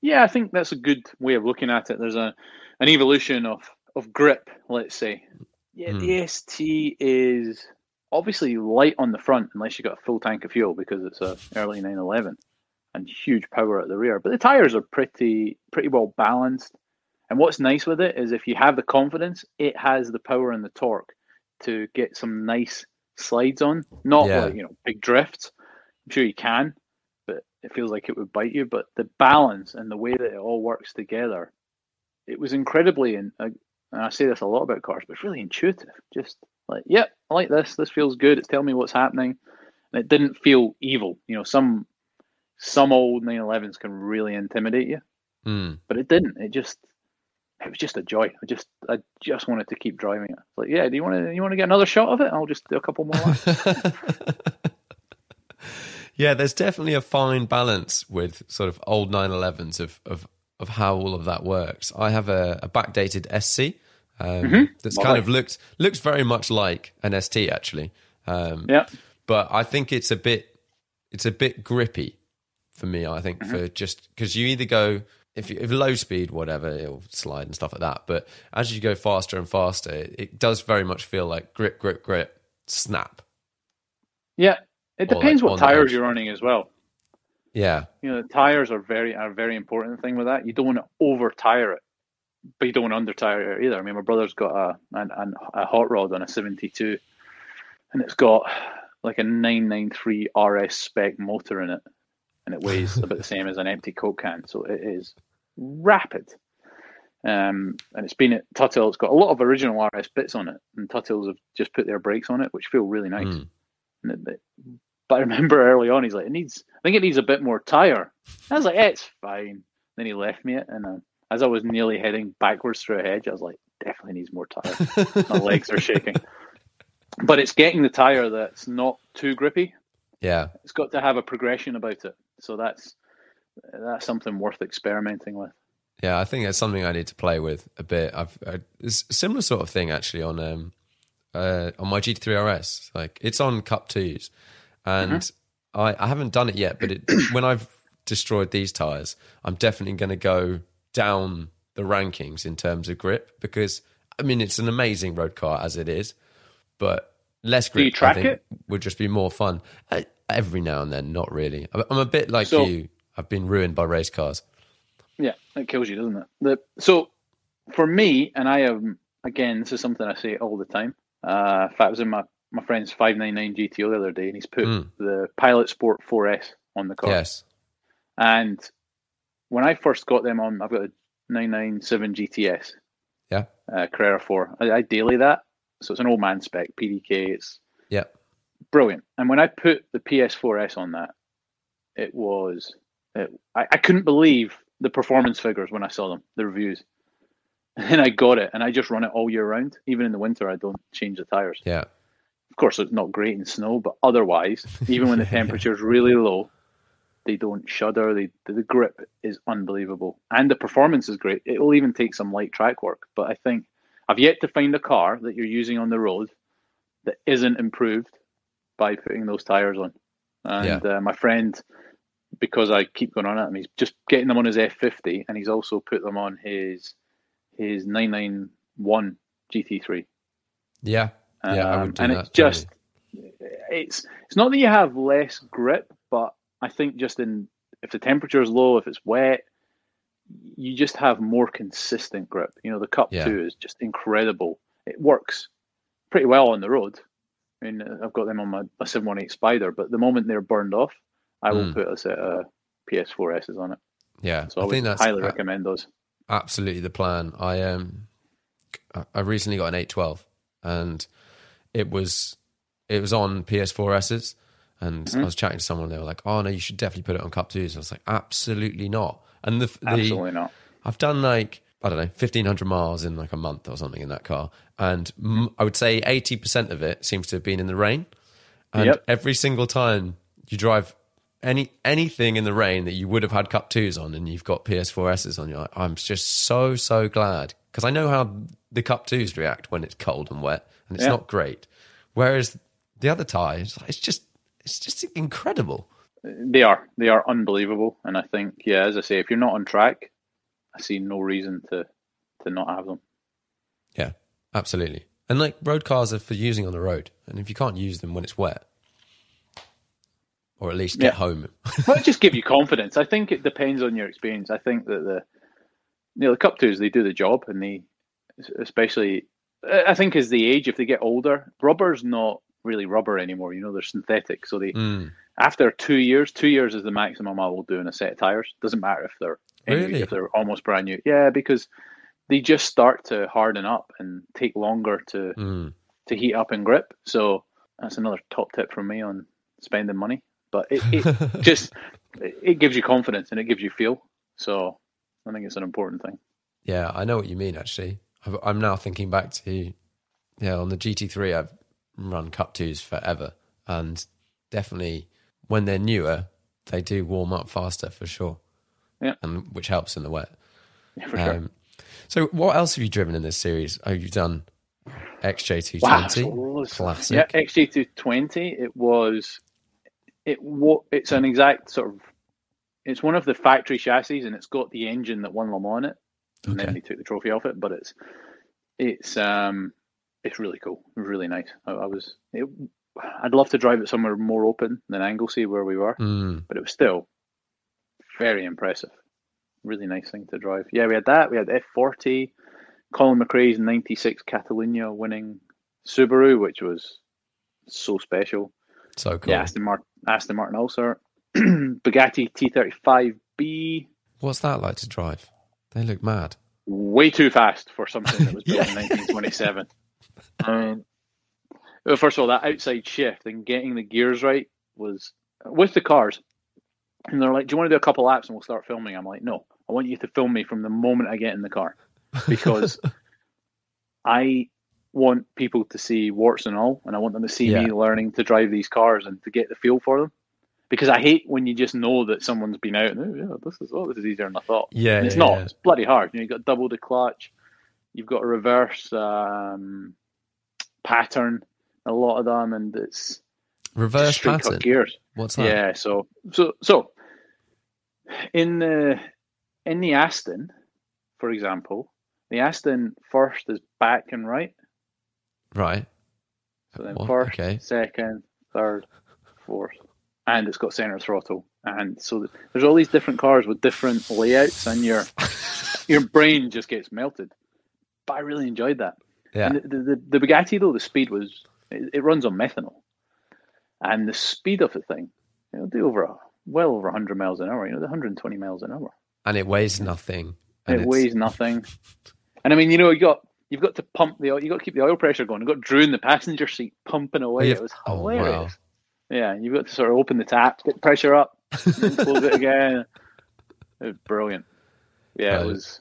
Yeah, I think that's a good way of looking at it. There's a an evolution of of grip, let's say. Yeah, the hmm. ST is obviously light on the front unless you've got a full tank of fuel because it's a early 911 and huge power at the rear. But the tires are pretty pretty well balanced. And what's nice with it is if you have the confidence, it has the power and the torque to get some nice slides on. Not Yeah. like, you know, big drifts. I'm sure you can, but it feels like it would bite you. But the balance and the way that it all works together, it was incredibly, and and I say this a lot about cars, but it's really intuitive. Just like, yep, I like this. This feels good. It's telling me what's happening, and it didn't feel evil. You know, some some old 911s can really intimidate you, Mm. but it didn't. It just it was just a joy. I just I just wanted to keep driving it. It's like, yeah, do you want to you want to get another shot of it? I'll just do a couple more yeah, there's definitely a fine balance with sort of old 911s of of of how all of that works. I have a, a backdated SC um, that's kind of looked looks very much like an ST actually. Um, yeah. but I think it's a bit it's a bit grippy for me. I think for just because you either go if you if low speed whatever it'll slide and stuff like that, but as you go faster and faster, it, it does very much feel like grip, grip, grip, snap. Yeah. It Or, like, depends what tires you're running as well. Yeah, You know, the tires are very are very important thing with that. You don't want to over tire it, but you don't want to under tire it either. I mean, my brother's got a an, an, a hot rod on a 72, and it's got like a 993 RS spec motor in it, and it weighs about the same as an empty Coke can. So it is rapid. Um, and it's been at Tuthill. It's got a lot of original RS bits on it, and Tuthill's have just put their brakes on it, which feel really nice. Mm. It- it- but I remember early on, he's like, "It needs. I think it needs a bit more tire." I was like, eh, "It's fine." Then he left me it, and uh, as I was nearly heading backwards through a hedge, I was like, "Definitely needs more tire." My legs are shaking. But it's getting the tire that's not too grippy. yeah. It's got to have a progression about it. So that's that's something worth experimenting with. Yeah, I think it's something I need to play with a bit. I've I, it's a similar sort of thing actually on um uh on my GT3 RS. Like it's on Cup twos, and I I haven't done it yet. But it, when I've destroyed these tires, I'm definitely going to go down the rankings in terms of grip because I mean it's an amazing road car as it is, but less grip. you track it? Would just be more fun. I, every now and then, not really. I'm a bit like So- you. I've been ruined by race cars. Yeah, it kills you, doesn't it? The, so for me, and I am again, this is something I say all the time. Uh, in fact, I was in my, my friend's 599 GTO the other day, and he's put Mm. the Pilot Sport 4S on the car. Yes. And when I first got them on, I've got a 997 GTS Yeah. uh, Carrera 4. I, I daily that, so it's an old man spec PDK. It's Yeah. Brilliant. And when I put the PS4S on that, it was it, I, I couldn't believe the performance figures when I saw them, the reviews. And I got it, and I just run it all year round. Even in the winter, I don't change the tires. Yeah. Of course, it's not great in snow, but otherwise, even when the temperature's really low, they don't shudder. They, the grip is unbelievable, and the performance is great. It will even take some light track work, but I think I've yet to find a car that you're using on the road that isn't improved by putting those tires on. And uh, my friend, because I keep going on at him, he's just getting them on his F50, and he's also put them on his his 991 GT3. Yeah. Yeah, I Um, would do and that. it's just it's it's not that you have less grip, but I think just in if the temperature is low, if it's wet, you just have more consistent grip. You know, the Cup Yeah. Two is just incredible. It works pretty well on the road. I mean, I've got them on my, my 718 Spyder, but the moment they're burned off, I will Mm. put a set of PS4Ss on it. Yeah, So I, I would think that's highly recommend those. absolutely the plan. I um, I- recently got an 812, and it was it was on PS4s's, and Mm-hmm. I was chatting to someone. And They were like, "Oh no, you should definitely put it on Cup Twos." I was like, "Absolutely not." And the, the Absolutely not. I've done like I don't know, fifteen hundred miles in like a month or something in that car, and m- I would say eighty percent of it seems to have been in the rain. And Yep. every single time you drive any anything in the rain that you would have had Cup Twos on, and you've got PS4Ss on, you're like, I'm just so so glad because I know how the Cup Twos react when it's cold and wet, and it's Yeah. not great. Whereas the other tires, it's just it's just incredible. They are. They are unbelievable. And I think, yeah, as I say, if you're not on track, I see no reason to to not have them. Yeah, absolutely. And like road cars are for using on the road, and if you can't use them when it's wet, or at least get Yeah. home, well, just give you confidence. I think it depends on your experience. I think that the you know the Cup twos they do the job, and they especially I think as they age, if they get older, rubber's not really rubber anymore. You know, they're synthetic, so they Mm. after two years, two years is the maximum I will do in a set of tires. Doesn't matter if they're Really? if they're almost brand new. Yeah, because they just start to harden up and take longer to Mm. to heat up and grip. So that's another top tip from me on spending money. But it, it just it gives you confidence and it gives you feel. So I think it's an important thing. yeah, I know what you mean. Actually, I've, I'm now thinking back to yeah on the GT3. I've run Cup twos forever, and definitely when they're newer, they do warm up faster for sure. Yeah. and which helps in the wet. Yeah, for sure. Um, so, what else have you driven in this series? Oh, you've done XJ220, Wow, classic. Yeah, XJ220. It was it it's an exact sort of it's one of the factory chassis and it's got the engine that won Le Mans in it. And Okay. then they took the trophy off it, but it's it's um it's really cool. Really nice. I, I was it, I'd love to drive it somewhere more open than Anglesey where we were, Mm, but it was still very impressive. Really nice thing to drive. Yeah, we had that. We had F40, Colin McRae's '96 Catalunya winning Subaru, which was so special. so cool. Yeah, Aston Martin, Aston Martin Ulster, Bugatti T35B, What's that like to drive? They look mad. way too fast for something that was built in 1927. I mean, um, first of all, that outside shift and getting the gears right was with the cars. And they're like, "Do you want to do a couple laps and we'll start filming?" I'm like, "No, I want you to film me from the moment I get in the car because I want people to see warts and all, and I want them to see Yeah. me learning to drive these cars and to get the feel for them." Because I hate when you just know that someone's been out and oh, yeah, this is oh, this is easier than I thought. Yeah, And it's yeah, not. yeah. It's bloody hard. You know, you've got double the clutch, you've got a reverse um, pattern, a lot of them, and it's Reverse pattern. gears. What's that? Yeah. So so so in the in the Aston, for example, the Aston first is back and right. Right. So then What? first, Okay. second, third, fourth, and it's got center throttle. And so th- there's all these different cars with different layouts, and your your brain just gets melted. But I really enjoyed that. Yeah. And the, the, the Bugatti though, the speed was it, it runs on methanol, and the speed of the thing, it'll do over a, well over 100 miles an hour. You know, the 120 miles an hour. And it weighs nothing. and It it's- weighs nothing. And I mean, you know, you got you've got to pump the oil, you got to keep the oil pressure going. You've got Drew in the passenger seat pumping away. It was Oh, wow. hilarious. Yeah, you've got to sort of open the tap, get the pressure up, close it again. It was brilliant. Yeah, Right. it uh, was.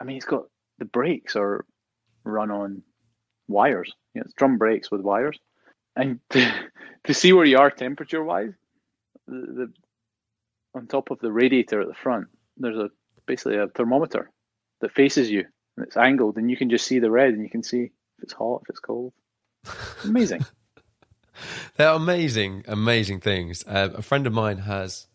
I mean, it's got the brakes are run on wires. You know, it's drum brakes with wires, and to, to see where you are temperature wise, the, the on top of the radiator at the front, there's a basically a thermometer that faces you and it's angled, and you can just see the red, and you can see if it's hot, if it's cold. Amazing. They're amazing, amazing things. Uh, a friend of mine has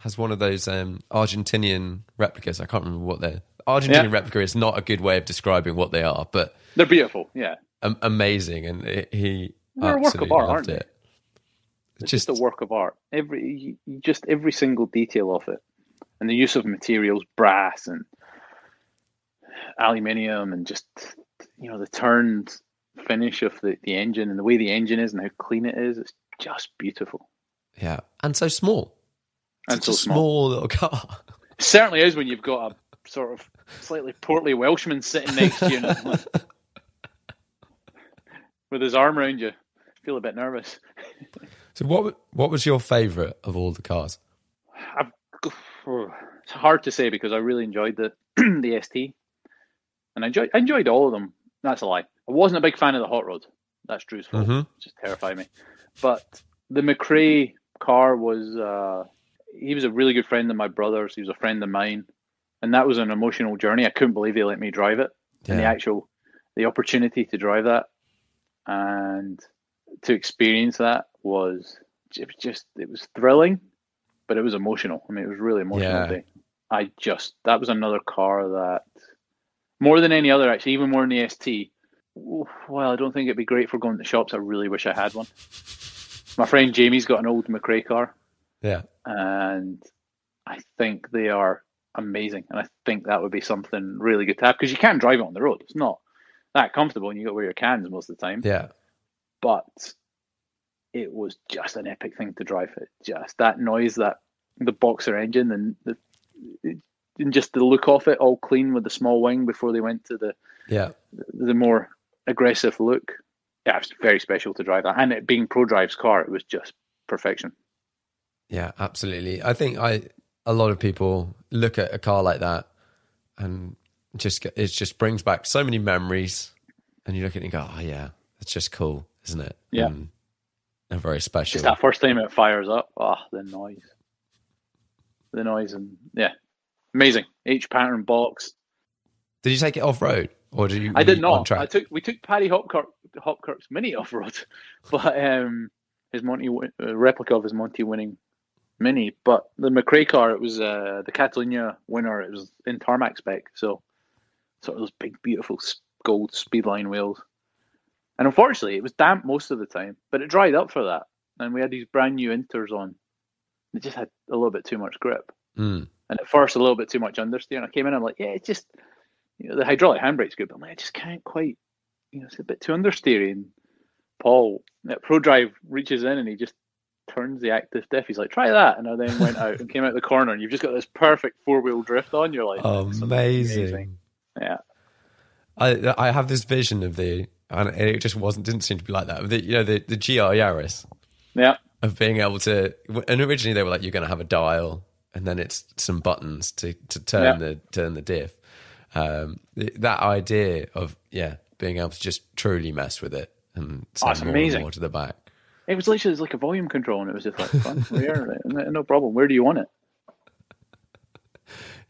has one of those um, Argentinian replicas. I can't remember what they're. Argentinian Yeah. replica is not a good way of describing what they are, but They're beautiful. Yeah. amazing, and it, he They're a work of art, aren't they? it. It's just, just a work of art. Every just every single detail of it, and the use of materials, brass and aluminium, and just you know the turned finish of the, the engine and the way the engine is and how clean it is. It's just beautiful. Yeah, and so small. And it's so a small. small little car. It certainly is when you've got a sort of slightly portly Welshman sitting next to you with his arm around you. Feel a bit nervous. So what what was your favourite of all the cars? I've, it's hard to say because I really enjoyed the the ST, and I enjoyed I enjoyed all of them. That's a lie. I wasn't a big fan of the hot rod. That's Drew's fault. Mhm. Just terrified me. But the McRae car was uh, he was a really good friend of my brother's. He was a friend of mine, and that was an emotional journey. I couldn't believe they let me drive it, and the actual the opportunity to drive that and to experience that was it was just it was thrilling, but it was emotional. I mean, it was really emotional Yeah. day. I just that was another car that more than any other actually, even more than the ST. Well, I don't think it'd be great for going to shops. I really wish I had one. My friend Jamie's got an old McRae car, Yeah. and I think they are amazing. And I think that would be something really good to have because you can't drive it on the road. It's not that comfortable, and you got to wear your cans most of the time. Yeah. But it was just an epic thing to drive. It just that noise, that the boxer engine, and the and just the look of it, all clean with the small wing before they went to the Yeah. the more aggressive look. Yeah, it was very special to drive that, and it being ProDrive's car, it was just perfection. Yeah, absolutely. I think I a lot of people look at a car like that and just it just brings back so many memories and you look at it and go, "Oh yeah, it's just cool, isn't it?" Yeah. And, and very special. Just that first time it fires up, oh, the noise, the noise, and yeah, amazing. H-pattern box. Did you take it off road or did you? I did not. I took we took Paddy Hopkirk, Hopkirk's mini off road, but um, his Monty uh, replica of his Monty winning mini. But the McRae car, it was uh, the Catalunya winner. It was in tarmac spec, so sort of those big, beautiful gold speedline wheels. And unfortunately, it was damp most of the time, but it dried up for that. And we had these brand new Inters on. It just had a little bit too much grip, Mm. and at first a little bit too much understeer. And I came in, I'm like, yeah, it's just you know the hydraulic handbrake's good, but I'm like, I just can't quite, you know, it's a bit too understeery. And Paul at ProDrive reaches in and he just turns the active diff. He's like, try that, and I then went out and came out the corner, and you've just got this perfect four wheel drift on. You're like, "This is Amazing. yeah. I I have this vision of the and it just wasn't didn't seem to be like that. The, you know the the GR Yaris Yeah. of being able to and originally they were like you're going to have a dial and then it's some buttons to to turn Yeah. the turn the diff. Um, that idea of yeah being able to just truly mess with it and Oh, it's more amazing. and more to the back. It was literally like a volume control, and it was just like fun. No problem. Where do you want it?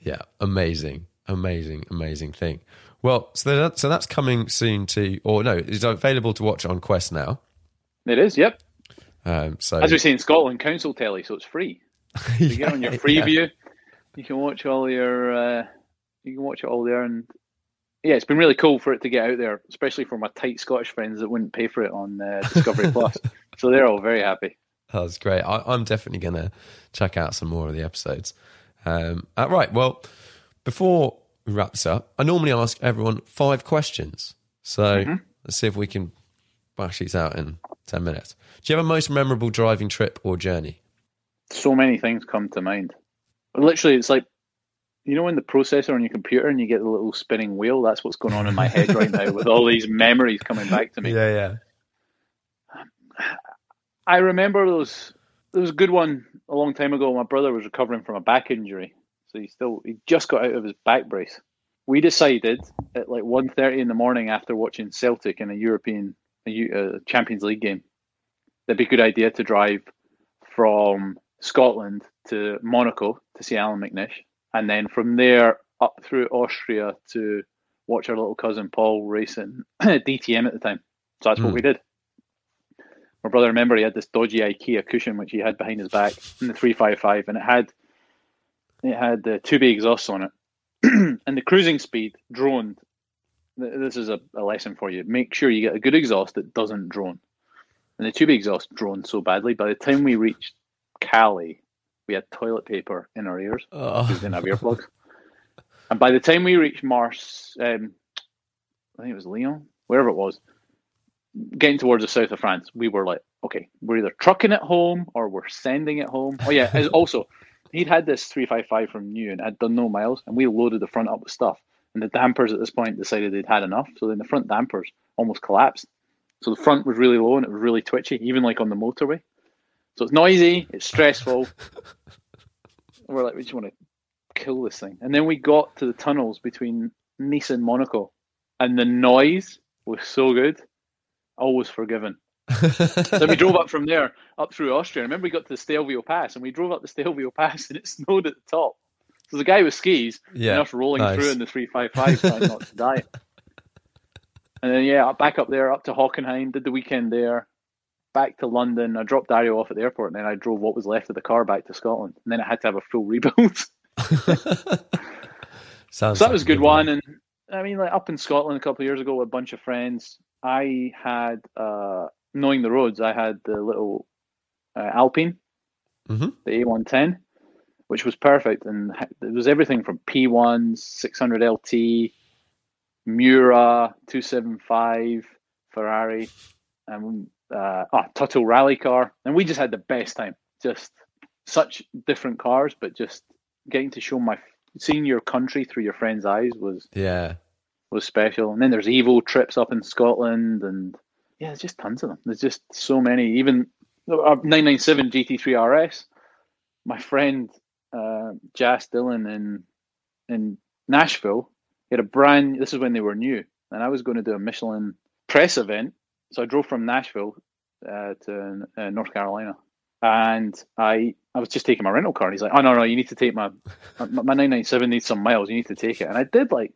Yeah, amazing, amazing, amazing thing. Well, so that, so that's coming soon to, or no, it's available to watch on Quest now. It is. Yep. Um, so As we say in Scotland, council telly, so it's free. You get on your free yeah. view. You can watch all your. Uh, you can watch it all there, and yeah, it's been really cool for it to get out there, especially for my tight Scottish friends that wouldn't pay for it on uh, Discovery Plus. So they're all very happy. That's great. I, I'm definitely going to check out some more of the episodes. Um, uh, right. Well, before we wrap this up, I normally ask everyone five questions. So mm-hmm. let's see if we can bash these out in 10 minutes. Do you have a most memorable driving trip or journey? So many things come to mind. Literally, it's like you know when the processor on your computer and you get the little spinning wheel. That's what's going on in my head right now with all these memories coming back to me. Yeah, yeah. I remember those. There was a good one a long time ago. My brother was recovering from a back injury, so he still he just got out of his back brace. We decided at like 1.30 in the morning after watching Celtic in a European a, Champions League game, that'd be a good idea to drive from Scotland to Monaco to see Allan McNish, and then from there up through Austria to watch our little cousin Paul racing DTM at the time. So that's what Hmm. we did. My brother, remember, he had this dodgy IKEA cushion which he had behind his back in the 355, and it had it had uh, two big exhausts on it, and the cruising speed droned. th- This is a, a lesson for you: make sure you get a good exhaust that doesn't drone. and the tube exhaust droned so badly. By the time we reached Calais, we had toilet paper in our ears. Oh. We didn't have earplugs. And by the time we reached Mars, um, I think it was Lyon, wherever it was, getting towards the south of France, we were like, okay, we're either trucking it home or we're sending it home. Oh yeah, also he'd had this three five five from new and had done no miles, and we loaded the front up with stuff. And the dampers at this point decided they'd had enough, so then the front dampers almost collapsed. So the front was really low and it was really twitchy, even like on the motorway. So it's noisy, it's stressful. we're like, we just want to kill this thing. And then we got to the tunnels between Nice and Monaco, and the noise was so good. Always forgiven. then we drove up from there up through Austria. I remember we got to the Stelvio Pass, and we drove up the Stelvio Pass, and it snowed at the top. So the guy with skis, Yeah, us rolling nice. through in the three five five, trying not to die. And then yeah, back up there, up to Hockenheim, did the weekend there, back to London. I dropped Dario off at the airport, and then I drove what was left of the car back to Scotland. And then I had to have a full rebuild. So that like was a good one. And I mean, like up in Scotland a couple of years ago with a bunch of friends, I had, uh, knowing the roads, I had the little uh, Alpine, Mhm. the A110, which was perfect. And it was everything from P1s, 600 LT, Miura, 275, Ferrari, and uh, Tuthill rally car. And we just had the best time. Just such different cars, but just getting to show my seeing your country through your friend's eyes was Yeah. was special. And then there's Evo trips up in Scotland, and yeah, there's just tons of them. There's just so many. Even uh, 997 GT3 RS. My friend uh, Jas Dillon in in Nashville he had a brand. This is when they were new, and I was going to do a Michelin press event. So I drove from Nashville uh, to uh, North Carolina, and I I was just taking my rental car. And he's like, "Oh no, no, you need to take my my, my 997 needs some miles. You need to take it." And I did like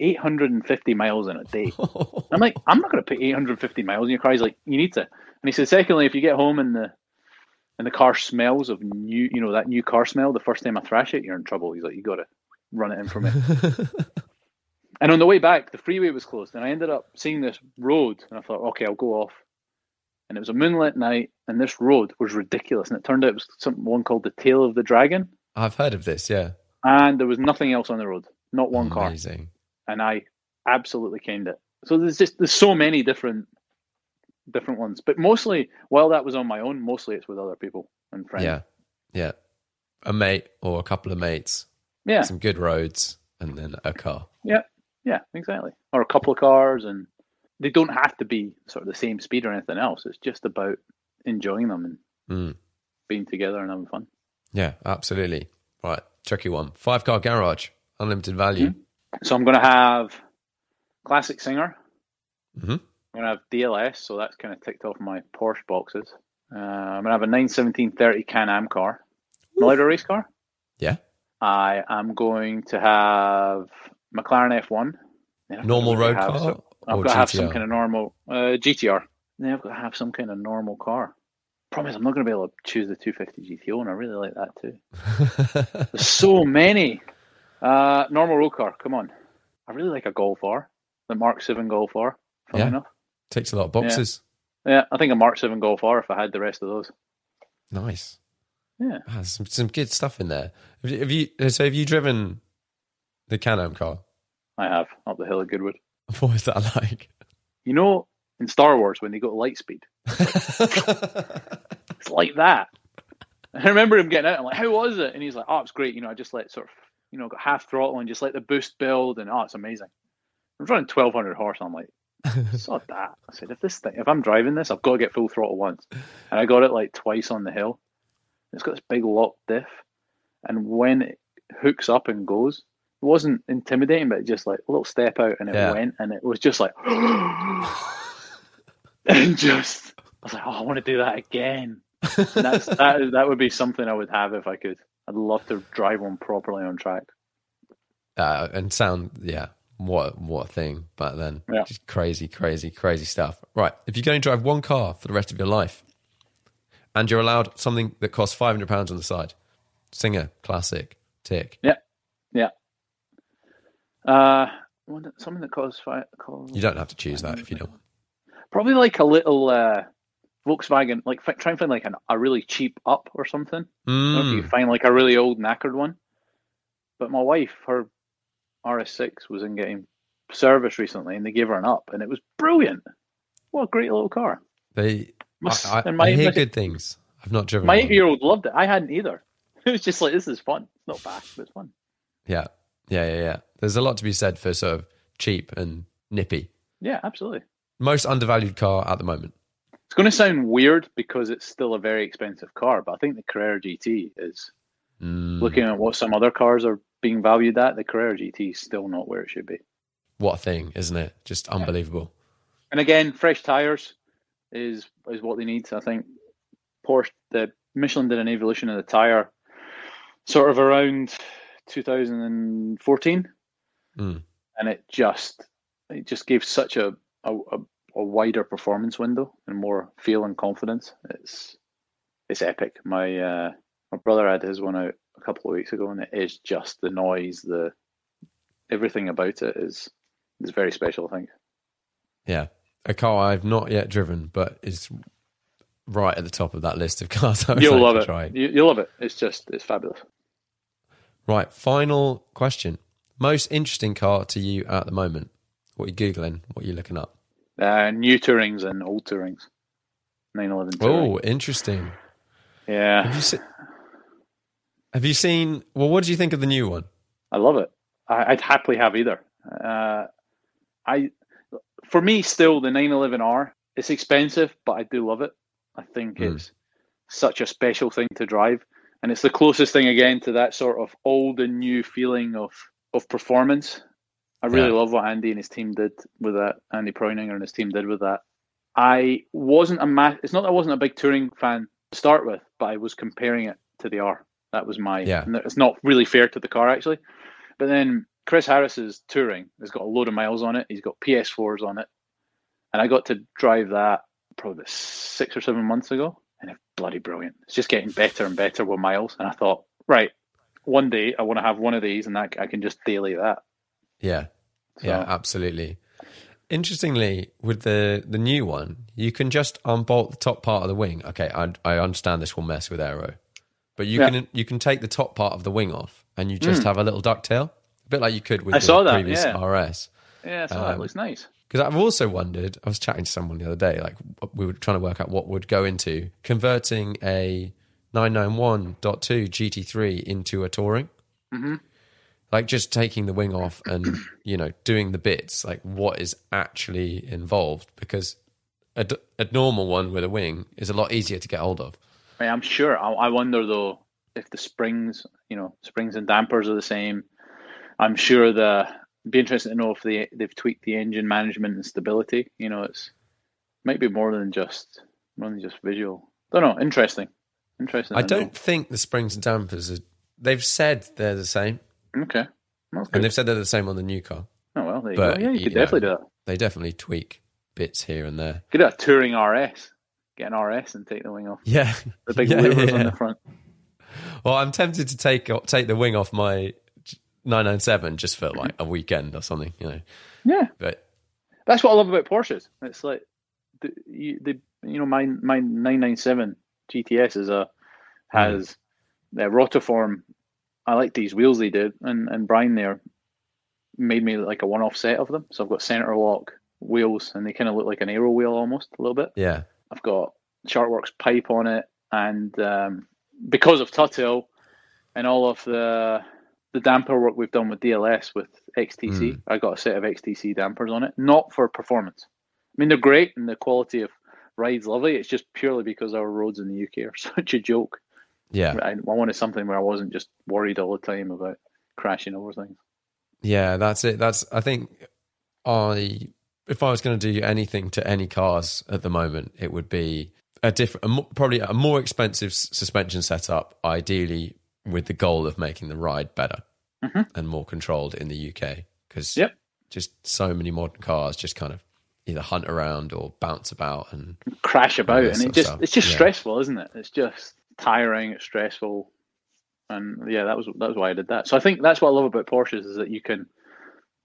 850 miles in a day. I'm like, I'm not going to put 850 miles in your car. He's like, you need to. And he said, secondly, if you get home and the and the car smells of new, you know, that new car smell the first time I thrash it, you're in trouble. He's like, you got to run it in for me. and on the way back, the freeway was closed, and I ended up seeing this road, and I thought, okay, I'll go off. And it was a moonlit night, and this road was ridiculous, and it turned out it was some one called the Tail of the Dragon, I've heard of this, yeah. and there was nothing else on the road, not one car Amazing. And I absolutely caned it. So there's just there's so many different different ones, but mostly while that was on my own, mostly it's with other people and friends. Yeah. Yeah. A mate or a couple of mates, yeah, some good roads, and then a car. yeah, yeah, exactly. Or a couple of cars, and they don't have to be sort of the same speed or anything else. It's just about enjoying them and Mm. being together and having fun. Yeah, absolutely. Right. Tricky one. Five car garage, unlimited value. So I'm going to have classic singer. Mhm. I'm going to have DLS, so that's kind of ticked off my Porsche boxes. Uh, I'm going to have a 91730 Can-Am car, not a race car. Yeah. I am going to have McLaren F1. Normal road car some- I've got to have some kind of normal uh, GTR. Then I've got to have some kind of normal car. Promise, I'm not going to be able to choose the 250 GTO, and I really like that too. There's so many. Uh, normal road car. Come on. I really like a Golf R, the Mark Seven Golf R. Funny Yeah. enough. Takes a lot of boxes. Yeah, I think a Mark Seven Golf R if I had the rest of those. Nice. Yeah. Ah, some, some good stuff in there. Have you, have you, so have you driven the Can-Am car? I have up the hill at Goodwood. What was that like? You know, in Star Wars when they go to light speed, it's like that. I remember him getting out. I'm like, "How was it?" And he's like, "Oh, it's great. You know, I just let sort of, you know, got half throttle and just let the boost build, and oh, it's amazing." I'm running 1200 horse. and I'm like, "Sod that." I said, "If this thing, if I'm driving this, I've got to get full throttle once." And I got it like twice on the hill. It's got this big lock diff, and when it hooks up and goes, it wasn't intimidating, but just like a little step out, and it Yeah. went, and it was just like, and just I was like, "Oh, I want to do that again." And that's that. That would be something I would have if I could. I'd love to drive one properly on track. uh, and sound, yeah, what what a thing back then. Yeah. Just crazy, crazy, crazy stuff. Right. If you're going to drive one car for the rest of your life and you're allowed something that costs £500 on the side, Singer, classic, tick. Yeah, yeah. Uh, something that costs five. Costs, You don't have to choose that if you don't. Probably like a little, uh, Volkswagen, like fi- try and find like an, a really cheap up or something. I don't know if you Mm. find like a really old knackered one. But my wife, her RS6 was in getting service recently, and they gave her an up, and it was brilliant. What a great little car! They, Must- I, I, and my- I hear my- good things. I've not driven. My eight-year-old loved it. I hadn't either. It was just like this is fun. It's not bad, but it's fun. Yeah, yeah, yeah, yeah. There's a lot to be said for sort of cheap and nippy. Yeah, absolutely. Most undervalued car at the moment. It's going to sound weird because it's still a very expensive car, but I think the Carrera GT is Mm, looking at what some other cars are being valued at. The Carrera GT is still not where it should be. what a thing, isn't it? Just unbelievable. And again, fresh tires is is what they need. I think Porsche, the Michelin did an evolution of the tire, sort of around 2014, Mm. and it just it just gave such a a, a a wider performance window and more feel and confidence. It's it's epic. My uh, my brother had his one out a couple of weeks ago, and it is just the noise, the everything about it is is very special. I think. Yeah, a car I've not yet driven, but is right at the top of that list of cars. I You'll love it. Try. You, you'll love it. It's just it's fabulous. Right, final question. Most interesting car to you at the moment? What are you googling? What are you looking up? Uh, new Tourings and old Tourings. 911 Touring. Oh, interesting. yeah. Have you, se- have you seen? Well, what do you think of the new one? I love it. I, I'd happily have either. Uh, I, for me, still the 911R. It's expensive, but I do love it. I think Mm. it's such a special thing to drive, and it's the closest thing again to that sort of old and new feeling of of performance. I really Yeah. love what Andy and his team did with that. Andy Preuninger and his team did with that. I wasn't a ma- It's not that I wasn't a big touring fan to start with, but I was comparing it to the R. That was my. Yeah. and It's not really fair to the car actually, but then Chris Harris's touring has got a load of miles on it. He's got PS4s on it, and I got to drive that probably six or seven months ago, and it's bloody brilliant. It's just getting better and better with miles, and I thought, right, one day I want to have one of these, and that I can just daily that. Yeah, yeah, absolutely. Interestingly, with the the new one, you can just unbolt the top part of the wing. Okay, I, I understand this will mess with aero, but you Yeah. can you can take the top part of the wing off, and you just have a little ducktail, a bit like you could with. I the saw that, previous yeah. RS. Yeah, so Um, that looks nice. Because I've also wondered, I was chatting to someone the other day, like we were trying to work out what would go into converting a 991.2 GT3 into a touring. Mm-hmm. Like just taking the wing off and, you know, doing the bits, like what is actually involved. Because a, d- a normal one with a wing is a lot easier to get hold of. I mean, I'm sure. I, I wonder though if the springs, you know, springs and dampers are the same. I'm sure the. Be interesting to know if they they've tweaked the engine management and stability. You know, it's might be more than just more than just visual. Don't know. Interesting. Interesting. I don't think the springs and dampers are, they've said they're the same. Okay. And they've said they're the same on the new car. Oh well, there you but, go. Yeah, you you could know, definitely do that. They definitely tweak bits here and there. Get a touring RS. Get an RS and take the wing off. Yeah. The big Yeah, louvers yeah. on the front. Well, I'm tempted to take take the wing off my 997 just for like a weekend or something, you know. Yeah, But that's what I love about Porsches. It's like the you, the you know my my 997 GTS is a hmm. has the rotiform. I like these wheels they did, and and Brian there made me like a one-off set of them. So I've got center lock wheels, and they kind of look like an aero wheel almost a little bit. yeah, I've got Sharkwerks pipe on it, and um, because of Tuthill and all of the the damper work we've done with DLS with XTC, I got a set of XTC dampers on it, not for performance. I mean, they're great and the quality of ride's lovely. It's just purely because our roads in the UK are such a joke. Yeah, I, I wanted something where I wasn't just worried all the time about crashing over things. yeah. That's it. That's I think I if I was going to do anything to any cars at the moment, it would be a different, a mo- probably a more expensive s- suspension setup, ideally with the goal of making the ride better and more controlled in the UK. Because Mm-hmm. Yep. just so many modern cars just kind of either hunt around or bounce about and Crash about, that and it just stuff. it's just Yeah. stressful, isn't it? It's just tiring. It's stressful, and yeah, that was that was why I did that. So I think that's what I love about Porsches is that you can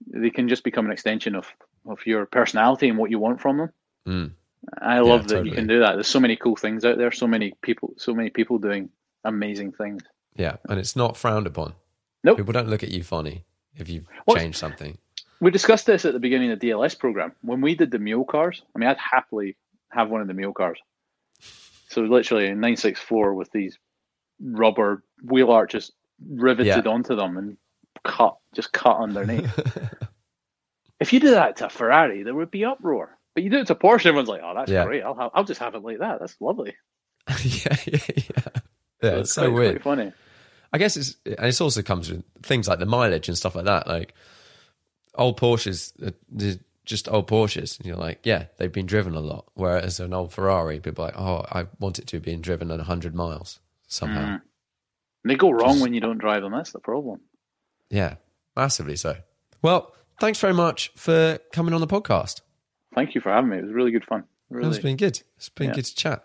they can just become an extension of of your personality and what you want from them. Mm. I love that totally. you can do that. There's so many cool things out there. So many people. So many people doing amazing things. Yeah, and it's not frowned upon. Nope. People don't look at you funny if you've What- changed something. We discussed this at the beginning of the DLS program when we did the mule cars. I mean, I'd happily have one of the mule cars. So literally a 964 with these rubber wheel arches riveted Yeah. onto them and cut, just cut underneath. if you do that to a Ferrari, there would be uproar. But you do it to Porsche, everyone's like, "Oh, that's Yeah. great! I'll have, I'll just have it like that. That's lovely." yeah, yeah, yeah. Yeah, it's so quite- weird. quite funny. I guess it's and it also comes with things like the mileage and stuff like that. Like old Porsches, uh, they're just old Porsches. And you're like, yeah, they've been driven a lot. Whereas an old Ferrari, people are like, oh, I want it to be driven at 100 miles somehow. Mm. They go wrong when you don't drive them. That's the problem. Yeah, massively so. Well, thanks very much for coming on the podcast. Thank you for having me. It was really good fun. Really. It's been good. It's been Yeah. good to chat.